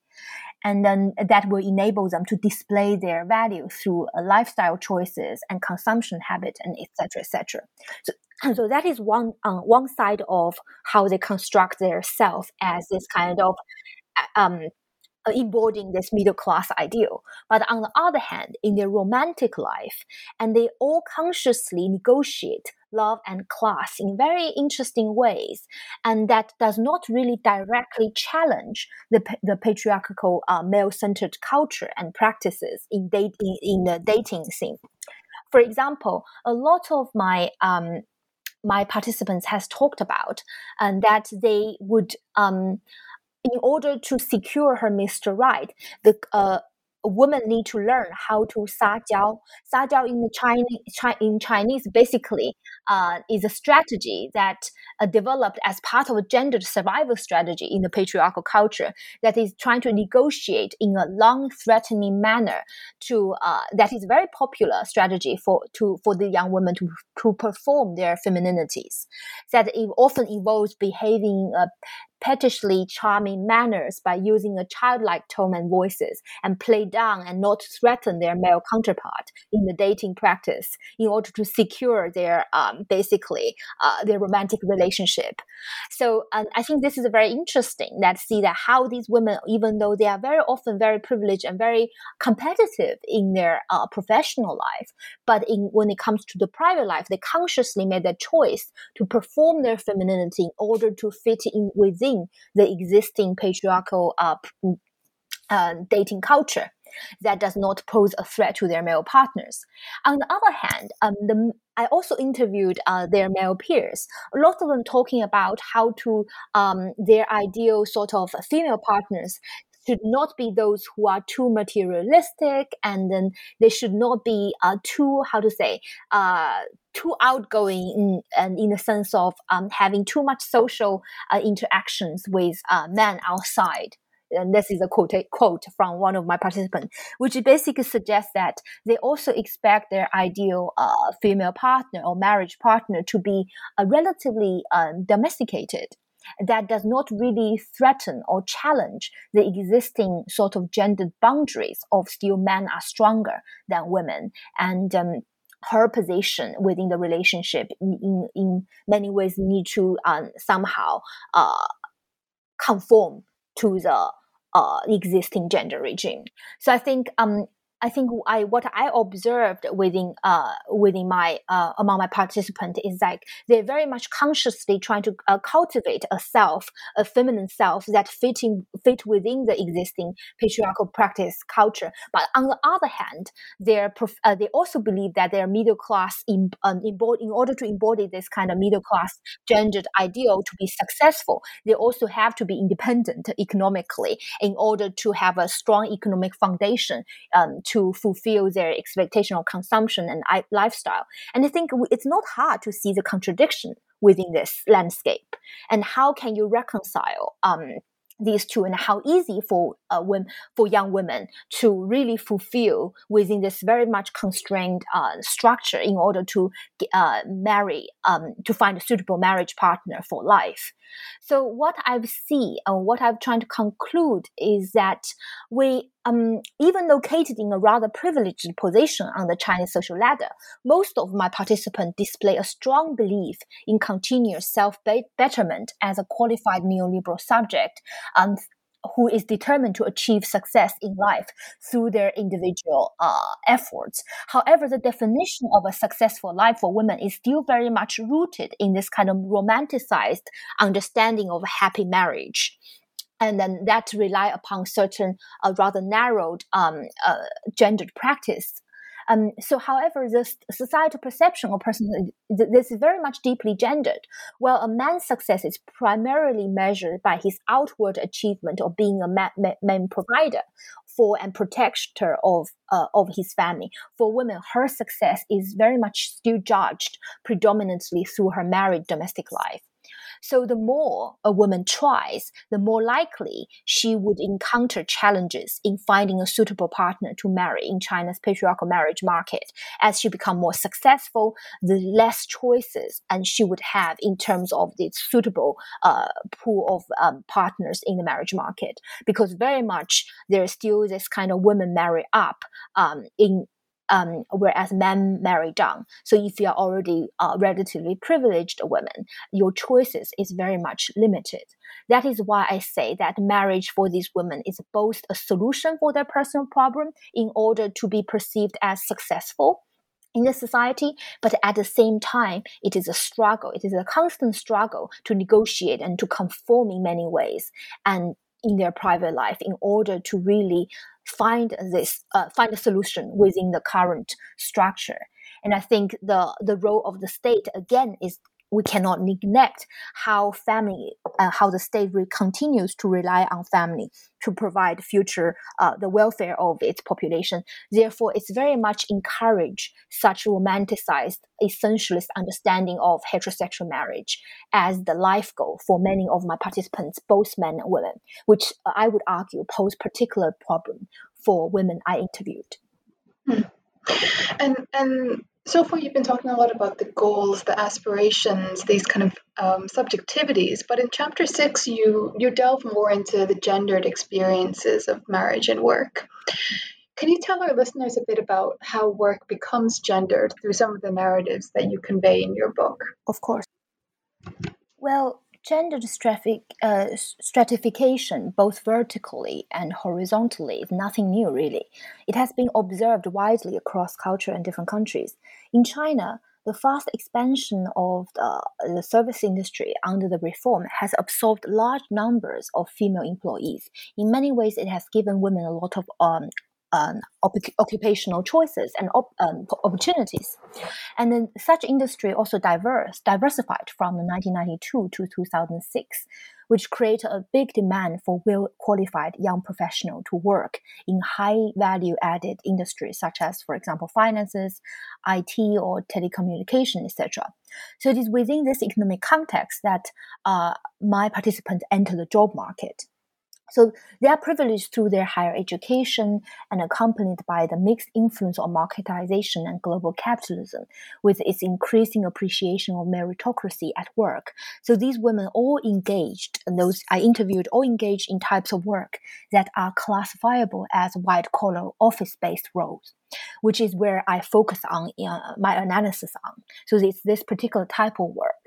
[SPEAKER 2] and then that will enable them to display their value through uh, lifestyle choices and consumption habit and etc etc so so that is one on uh, one side of how they construct their self as this kind of uh, um, uh, embodying this middle class ideal. But on the other hand, in their romantic life, and they all consciously negotiate love and class in very interesting ways, and that does not really directly challenge the, the patriarchal uh, male-centered culture and practices in dating in the dating scene. For example, a lot of my um, my participants has talked about, and that they would um, in order to secure her Mr. Right, the uh, women need to learn how to sa jiao. Sa jiao in Chinese, in Chinese basically uh, is a strategy that uh, developed as part of a gendered survival strategy in the patriarchal culture that is trying to negotiate in a long threatening manner to uh, that is a very popular strategy for to for the young women to, to perform their femininities that it often involves behaving uh, pettishly charming manners by using a childlike tone and voices and play down and not threaten their male counterpart in the dating practice in order to secure their um, basically uh, their romantic relationship. So um, I think this is very interesting that see that how these women, even though they are very often very privileged and very competitive in their uh, professional life, but in when it comes to the private life, they consciously made the choice to perform their femininity in order to fit in within within the existing patriarchal uh, uh, dating culture that does not pose a threat to their male partners. On the other hand, um, the, I also interviewed uh, their male peers. A lot of them talking about how to um, their ideal sort of female partners should not be those who are too materialistic, and then they should not be uh, too how to say uh, too outgoing in, and in the sense of um, having too much social uh, interactions with uh, men outside. And this is a quote, quote from one of my participants, which basically suggests that they also expect their ideal uh, female partner or marriage partner to be uh, relatively um, domesticated that does not really threaten or challenge the existing sort of gendered boundaries of still men are stronger than women and um, her position within the relationship in, in, many ways need to um, somehow uh, conform to the uh, existing gender regime. So I think um, I think I what I observed within uh within my uh among my participants is like they're very much consciously trying to uh, cultivate a self, a feminine self that fitting fit within the existing patriarchal practice culture. But on the other hand, they're uh, they also believe that they're middle class in um, in order to embody this kind of middle class gendered ideal to be successful. They also have to be independent economically in order to have a strong economic foundation. Um, to fulfill their expectation of consumption and lifestyle. And I think it's not hard to see the contradiction within this landscape. And how can you reconcile um, these two and how easy for uh, women, for young women to really fulfill within this very much constrained uh, structure in order to uh, marry um, to find a suitable marriage partner for life. So what I've seen and what I've tried to conclude is that we, um, even located in a rather privileged position on the Chinese social ladder, most of my participants display a strong belief in continuous self-betterment as a qualified neoliberal subject, um, who is determined to achieve success in life through their individual uh, efforts. However, the definition of a successful life for women is still very much rooted in this kind of romanticized understanding of a happy marriage. And then that rely upon certain uh, rather narrowed um, uh, gendered practice um, so, however, this societal perception of person this is very much deeply gendered. While a man's success is primarily measured by his outward achievement of being a man, man provider for and protector of uh, of his family, for women, her success is very much still judged predominantly through her married domestic life. So the more a woman tries, the more likely she would encounter challenges in finding a suitable partner to marry in China's patriarchal marriage market. As she become more successful, the less choices and she would have in terms of the suitable uh, pool of um, partners in the marriage market. Because very much there is still this kind of women marry up um, in um, whereas men marry down. So if you are already a relatively privileged woman, your choices is very much limited. That is why I say that marriage for these women is both a solution for their personal problem in order to be perceived as successful in the society, but at the same time, it is a struggle. It is a constant struggle to negotiate and to conform in many ways and in their private life in order to really find this uh, find a solution within the current structure. And i think the the role of the state again is we cannot neglect how family, uh, how the state re- continues to rely on family to provide future uh, the welfare of its population. Therefore, it's very much encourage such romanticized essentialist understanding of heterosexual marriage as the life goal for many of my participants, both men and women, which I would argue pose particular problem for women I interviewed.
[SPEAKER 1] Hmm. And and so far, you've been talking a lot about the goals, the aspirations, these kind of um, subjectivities. But in chapter six, you you delve more into the gendered experiences of marriage and work. Can you tell our listeners a bit about how work becomes gendered through some of the narratives that you convey in your book?
[SPEAKER 2] Of course. Well, Gender uh, stratification, both vertically and horizontally, is nothing new, really. It has been observed widely across culture and different countries. In China, the fast expansion of the, the, service industry under the reform has absorbed large numbers of female employees. In many ways, it has given women a lot of um, um, op- occupational choices and op- um, opportunities. And then such industry also diverse, diversified from 1992 to 2006, which created a big demand for well qualified young professionals to work in high value added industries such as, for example, finances, IT, or telecommunication, etc. So it is within this economic context that uh, my participants enter the job market. So they are privileged through their higher education and accompanied by the mixed influence of marketization and global capitalism, with its increasing appreciation of meritocracy at work. So these women all engaged, and those I interviewed all engaged in types of work that are classifiable as white collar office based roles which is where I focus on uh, my analysis on. So it's this particular type of work.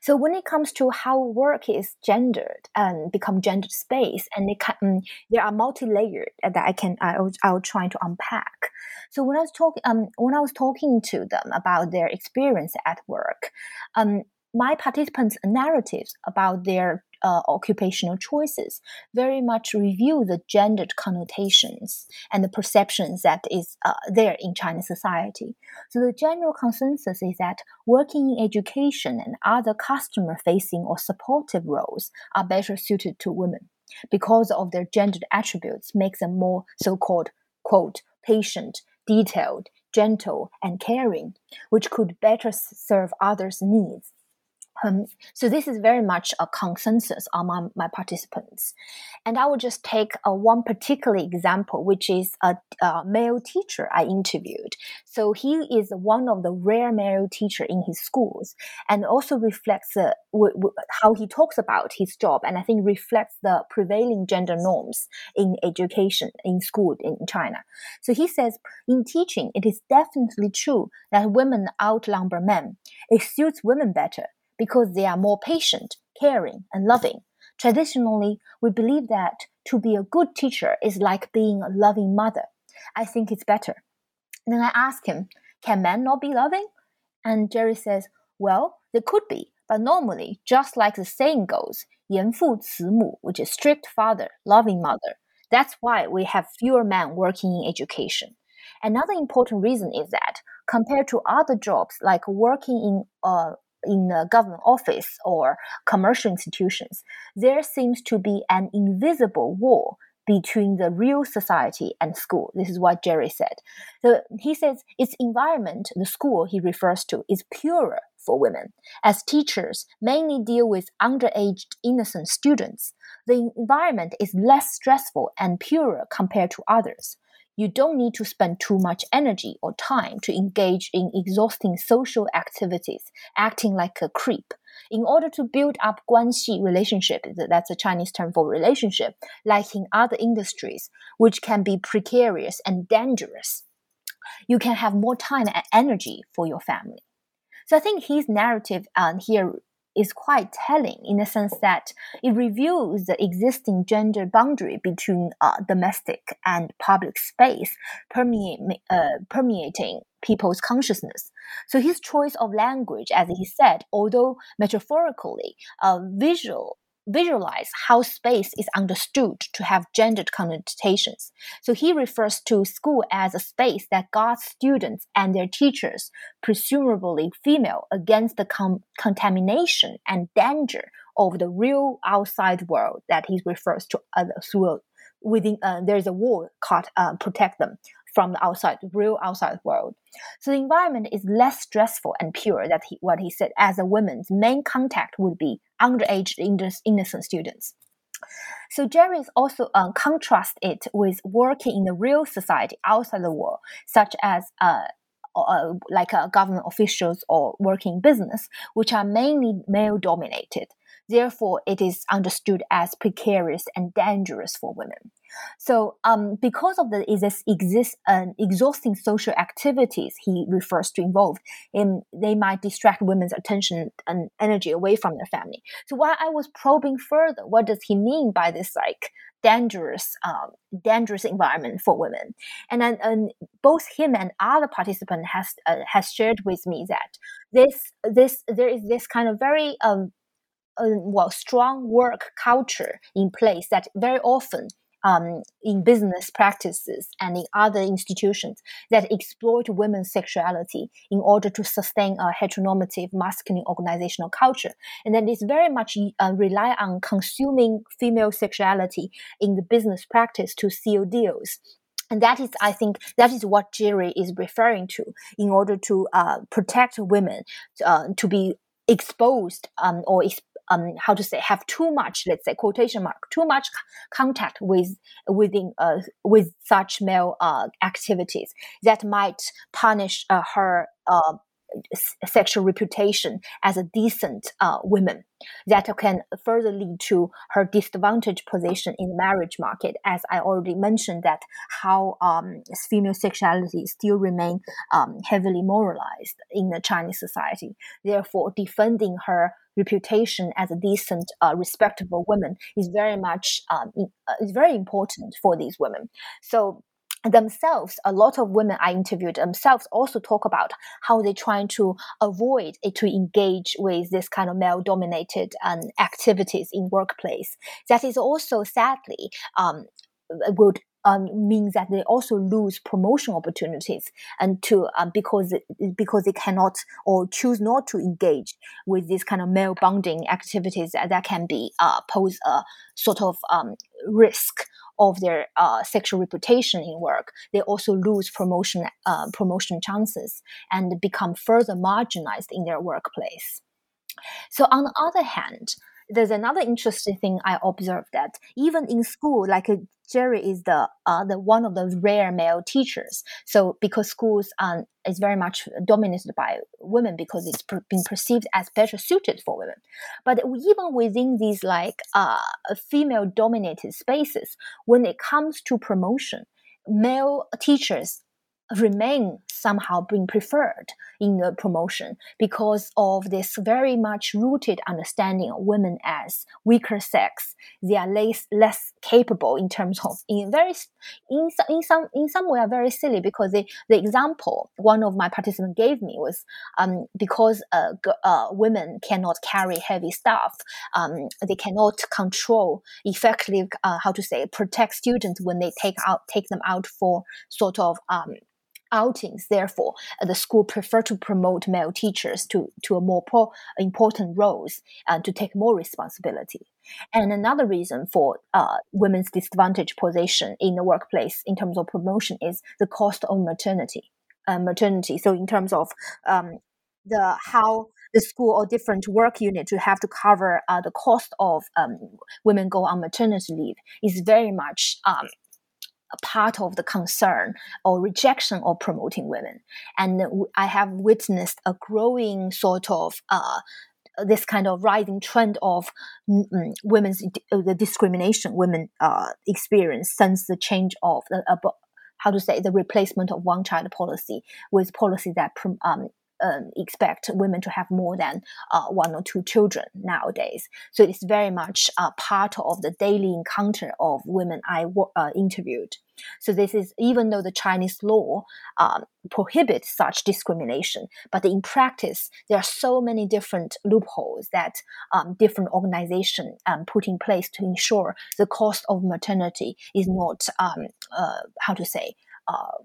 [SPEAKER 2] So when it comes to how work is gendered and become gendered space, and can, um, there are multi-layered that I can I was, I was trying to unpack. So when I was talking um, when I was talking to them about their experience at work, um, my participants' narratives about their uh, occupational choices very much review the gendered connotations and the perceptions that is uh, there in Chinese society. So the general consensus is that working in education and other customer facing or supportive roles are better suited to women because of their gendered attributes make them more so-called quote patient, detailed, gentle, and caring, which could better serve others' needs Um, so this is very much a consensus among my participants. And I will just take a one particular example, which is a, a, male teacher I interviewed. So he is one of the rare male teacher in his schools and also reflects uh, w- w- how he talks about his job. And I think reflects the prevailing gender norms in education in school in China. So he says, in teaching, it is definitely true that women outnumber men. It suits women better because they are more patient, caring, and loving. Traditionally, we believe that to be a good teacher is like being a loving mother. I think it's better. then I ask him, can men not be loving? And Jerry says, well, they could be, but normally, just like the saying goes, 严父慈母, which is strict father, loving mother. That's why we have fewer men working in education. Another important reason is that compared to other jobs like working in uh, in a government office or commercial institutions, there seems to be an invisible wall between the real society and school. This is what Jerry said. So he says its environment, the school he refers to, is purer for women. As teachers mainly deal with underage innocent students, the environment is less stressful and purer compared to others you don't need to spend too much energy or time to engage in exhausting social activities, acting like a creep. In order to build up guanxi relationship, that's a Chinese term for relationship, like in other industries, which can be precarious and dangerous, you can have more time and energy for your family. So I think his narrative um, here is quite telling in the sense that it reveals the existing gender boundary between uh, domestic and public space uh, permeating people's consciousness. So his choice of language, as he said, although metaphorically, uh, visual visualize how space is understood to have gendered connotations. So he refers to school as a space that guards students and their teachers, presumably female, against the com- contamination and danger of the real outside world that he refers to as through within uh, there's a wall called uh, protect them from the outside, real outside world. So the environment is less stressful and pure. That he, what he said, as a woman's main contact would be underage innocent students. So Jerry is also um, contrast it with working in the real society outside the world, such as uh, uh, like uh, government officials or working business, which are mainly male dominated. Therefore, it is understood as precarious and dangerous for women. So, um, because of the this exist uh, exhausting social activities he refers to involved, in, they might distract women's attention and energy away from their family. So, while I was probing further, what does he mean by this like dangerous, um, dangerous environment for women? And then and both him and other participant has uh, has shared with me that this this there is this kind of very um, uh, well strong work culture in place that very often um, in business practices and in other institutions that exploit women's sexuality in order to sustain a heteronormative masculine organizational culture. And that is very much uh, rely on consuming female sexuality in the business practice to seal deals. And that is, I think, that is what Jerry is referring to in order to uh, protect women uh, to be exposed um, or exposed um, how to say have too much let's say quotation mark too much contact with within uh, with such male uh, activities that might tarnish uh, her uh, sexual reputation as a decent uh, woman. That can further lead to her disadvantaged position in the marriage market. As i already mentioned that how um, female sexuality still remain um, heavily moralized in the chinese society. Therefore defending her reputation as a decent, uh, respectable woman is very much um, uh, is very important for these women. So themselves, a lot of women I interviewed themselves also talk about how they're trying to avoid it to engage with this kind of male dominated um, activities in workplace. That is also sadly um, would um, means that they also lose promotion opportunities and to um, because because they cannot or choose not to engage with this kind of male bonding activities that, that can be uh, pose a sort of um, risk of their uh, sexual reputation in work. They also lose promotion uh, promotion chances and become further marginalized in their workplace. So on the other hand, there's another interesting thing I observed that even in school, like uh, Jerry is the uh, the one of the rare male teachers. So because schools um, is very much dominated by women because it's per- been perceived as better suited for women. But even within these like uh, female dominated spaces, when it comes to promotion, male teachers remain somehow being preferred in the promotion because of this very much rooted understanding of women as weaker sex. They are less, less capable in terms of in very in, in some in some way are very silly because the the example one of my participants gave me was um, because uh, uh, women cannot carry heavy stuff, um, they cannot control effectively uh, how to say protect students when they take out take them out for sort of um, outings. Therefore, uh, the school prefer to promote male teachers to, to a more pro- important roles and to take more responsibility. And another reason for uh, women's disadvantaged position in the workplace in terms of promotion is the cost of maternity. Uh, maternity. So in terms of um, the how the school or different work unit to have to cover uh, the cost of um, women go on maternity leave is very much um, part of the concern or rejection of promoting women. And I have witnessed a growing sort of uh, this kind of rising trend of mm, women's uh, the discrimination women uh, experience since the change of the uh, how to say the replacement of one child policy with policy that um, um, expect women to have more than uh, one or two children nowadays. So it's very much a part of the daily encounter of women I uh, interviewed. So this is even though the Chinese law um, prohibits such discrimination, but in practice there are so many different loopholes that um, different organizations um, put in place to ensure the cost of maternity is not um, uh, how to say uh,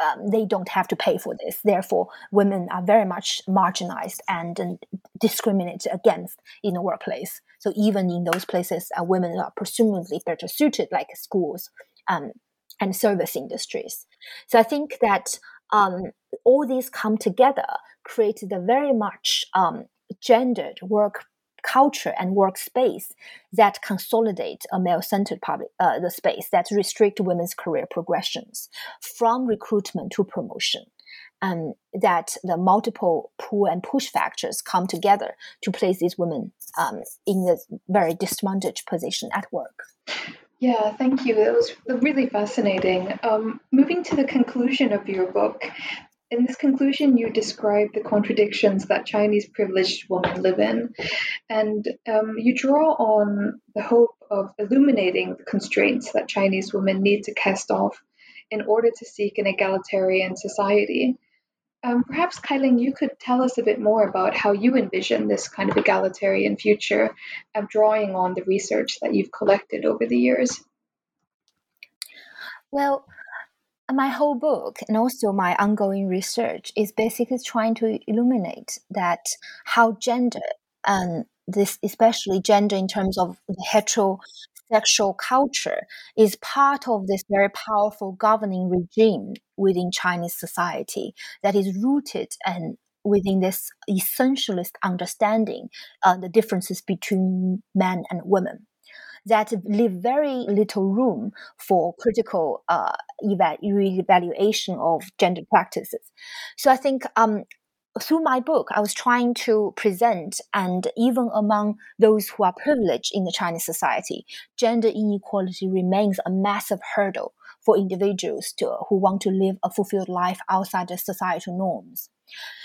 [SPEAKER 2] um, they don't have to pay for this. Therefore, women are very much marginalized and, and discriminated against in the workplace. So even in those places, uh, women are presumably better suited, like schools um, and service industries. So I think that um, all these come together created a very much um, gendered work culture and workspace that consolidate a male-centered public uh, the space that restrict women's career progressions from recruitment to promotion and that the multiple pull and push factors come together to place these women um, in a very disadvantaged position at work.
[SPEAKER 1] Yeah, thank you. That was really fascinating. Um, moving to the conclusion of your book, in this conclusion, you describe the contradictions that Chinese privileged women live in, and um, you draw on the hope of illuminating the constraints that Chinese women need to cast off in order to seek an egalitarian society. Um, perhaps, Kailing, you could tell us a bit more about how you envision this kind of egalitarian future, um, drawing on the research that you've collected over the years.
[SPEAKER 2] Well, my whole book and also my ongoing research is basically trying to illuminate that how gender and this especially gender in terms of heterosexual culture is part of this very powerful governing regime within Chinese society that is rooted and within this essentialist understanding uh, the differences between men and women that leave very little room for critical uh, eva- evaluation of gender practices. So I think um, through my book, I was trying to present, and even among those who are privileged in the Chinese society, gender inequality remains a massive hurdle for individuals to, who want to live a fulfilled life outside the societal norms.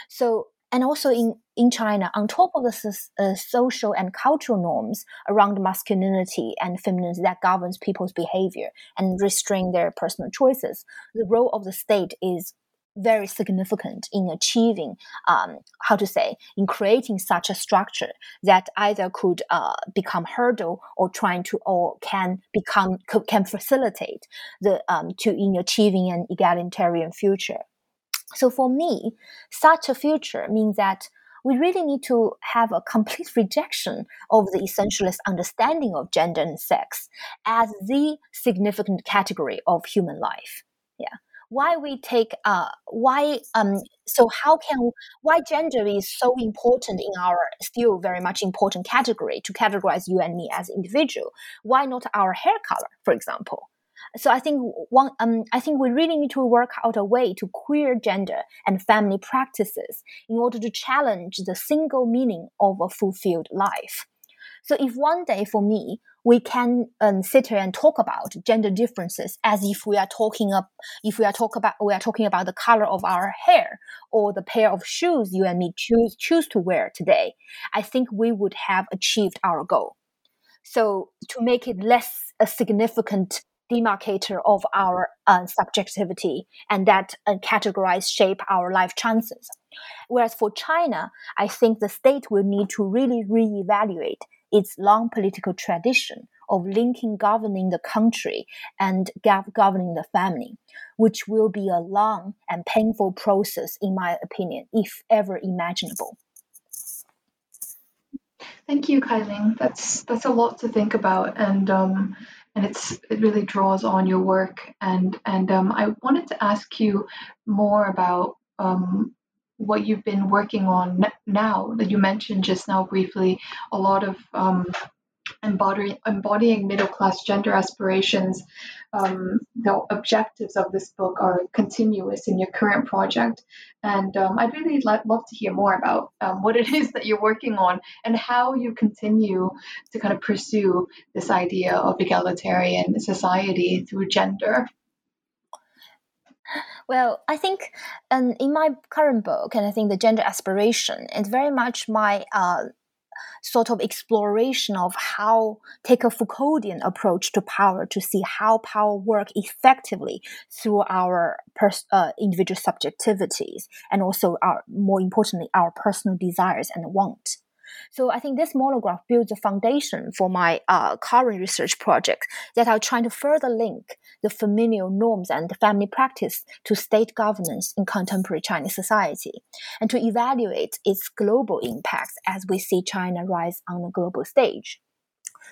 [SPEAKER 2] So and also in, in China, on top of the uh, social and cultural norms around masculinity and femininity that governs people's behavior and restrain their personal choices, the role of the state is very significant in achieving, um, how to say, in creating such a structure that either could uh, become hurdle or trying to or can become can facilitate the um, to in achieving an egalitarian future. So for me, such a future means that we really need to have a complete rejection of the essentialist understanding of gender and sex as the significant category of human life. Yeah. why we take uh why um so how can why gender is so important in our still very much important category to categorize you and me as individual why not our hair color for example so I think one, um, I think we really need to work out a way to queer gender and family practices in order to challenge the single meaning of a fulfilled life. So if one day for me we can um, sit here and talk about gender differences as if we are talking up, if we are talk about we are talking about the color of our hair or the pair of shoes you and me choose choose to wear today, I think we would have achieved our goal. So to make it less a significant demarcator of our uh, subjectivity and that uh, categorize shape our life chances. Whereas for China, I think the state will need to really reevaluate its long political tradition of linking governing the country and governing the family, which will be a long and painful process, in my opinion, if ever imaginable.
[SPEAKER 1] Thank you, Kailing. That's that's a lot to think about, and um, and it's it really draws on your work. And and um, I wanted to ask you more about um, what you've been working on now. That you mentioned just now briefly, a lot of um, embodying, embodying middle class gender aspirations. Um, the objectives of this book are continuous in your current project. And um, I'd really love to hear more about um, what it is that you're working on and how you continue to kind of pursue this idea of egalitarian society through gender.
[SPEAKER 2] Well, I think um, in my current book, and I think the gender aspiration, is very much my uh, sort of exploration of how take a Foucauldian approach to power to see how power work effectively through our pers- uh, individual subjectivities and also our more importantly our personal desires and wants. So I think this monograph builds a foundation for my uh, current research project that are trying to further link the familial norms and family practice to state governance in contemporary Chinese society, and to evaluate its global impacts as we see China rise on the global stage.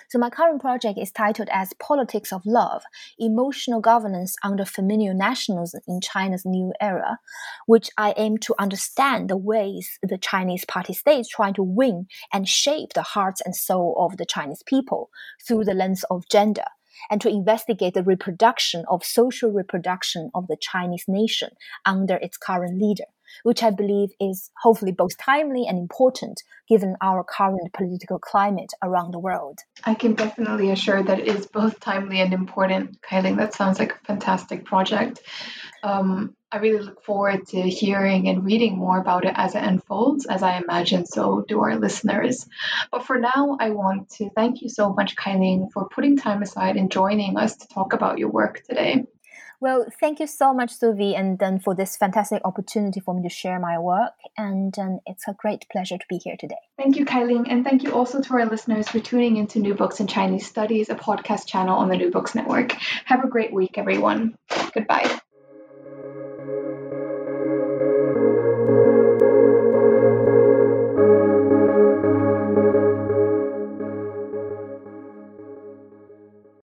[SPEAKER 2] So my current project is titled as Politics of Love, Emotional Governance under Familial Nationalism in China's New Era, which I aim to understand the ways the Chinese party state is trying to win and shape the hearts and soul of the Chinese people through the lens of gender and to investigate the reproduction of social reproduction of the Chinese nation under its current leader which I believe is hopefully both timely and important given our current political climate around the world.
[SPEAKER 1] I can definitely assure that it is both timely and important, Kailing. That sounds like a fantastic project. Um, I really look forward to hearing and reading more about it as it unfolds, as I imagine so do our listeners. But for now, I want to thank you so much, Kailing, for putting time aside and joining us to talk about your work today.
[SPEAKER 2] Well, thank you so much, Suvi, and then for this fantastic opportunity for me to share my work. And um, it's a great pleasure to be here today.
[SPEAKER 1] Thank you, Kailing, and thank you also to our listeners for tuning into New Books in Chinese Studies, a podcast channel on the New Books Network. Have a great week, everyone. Goodbye.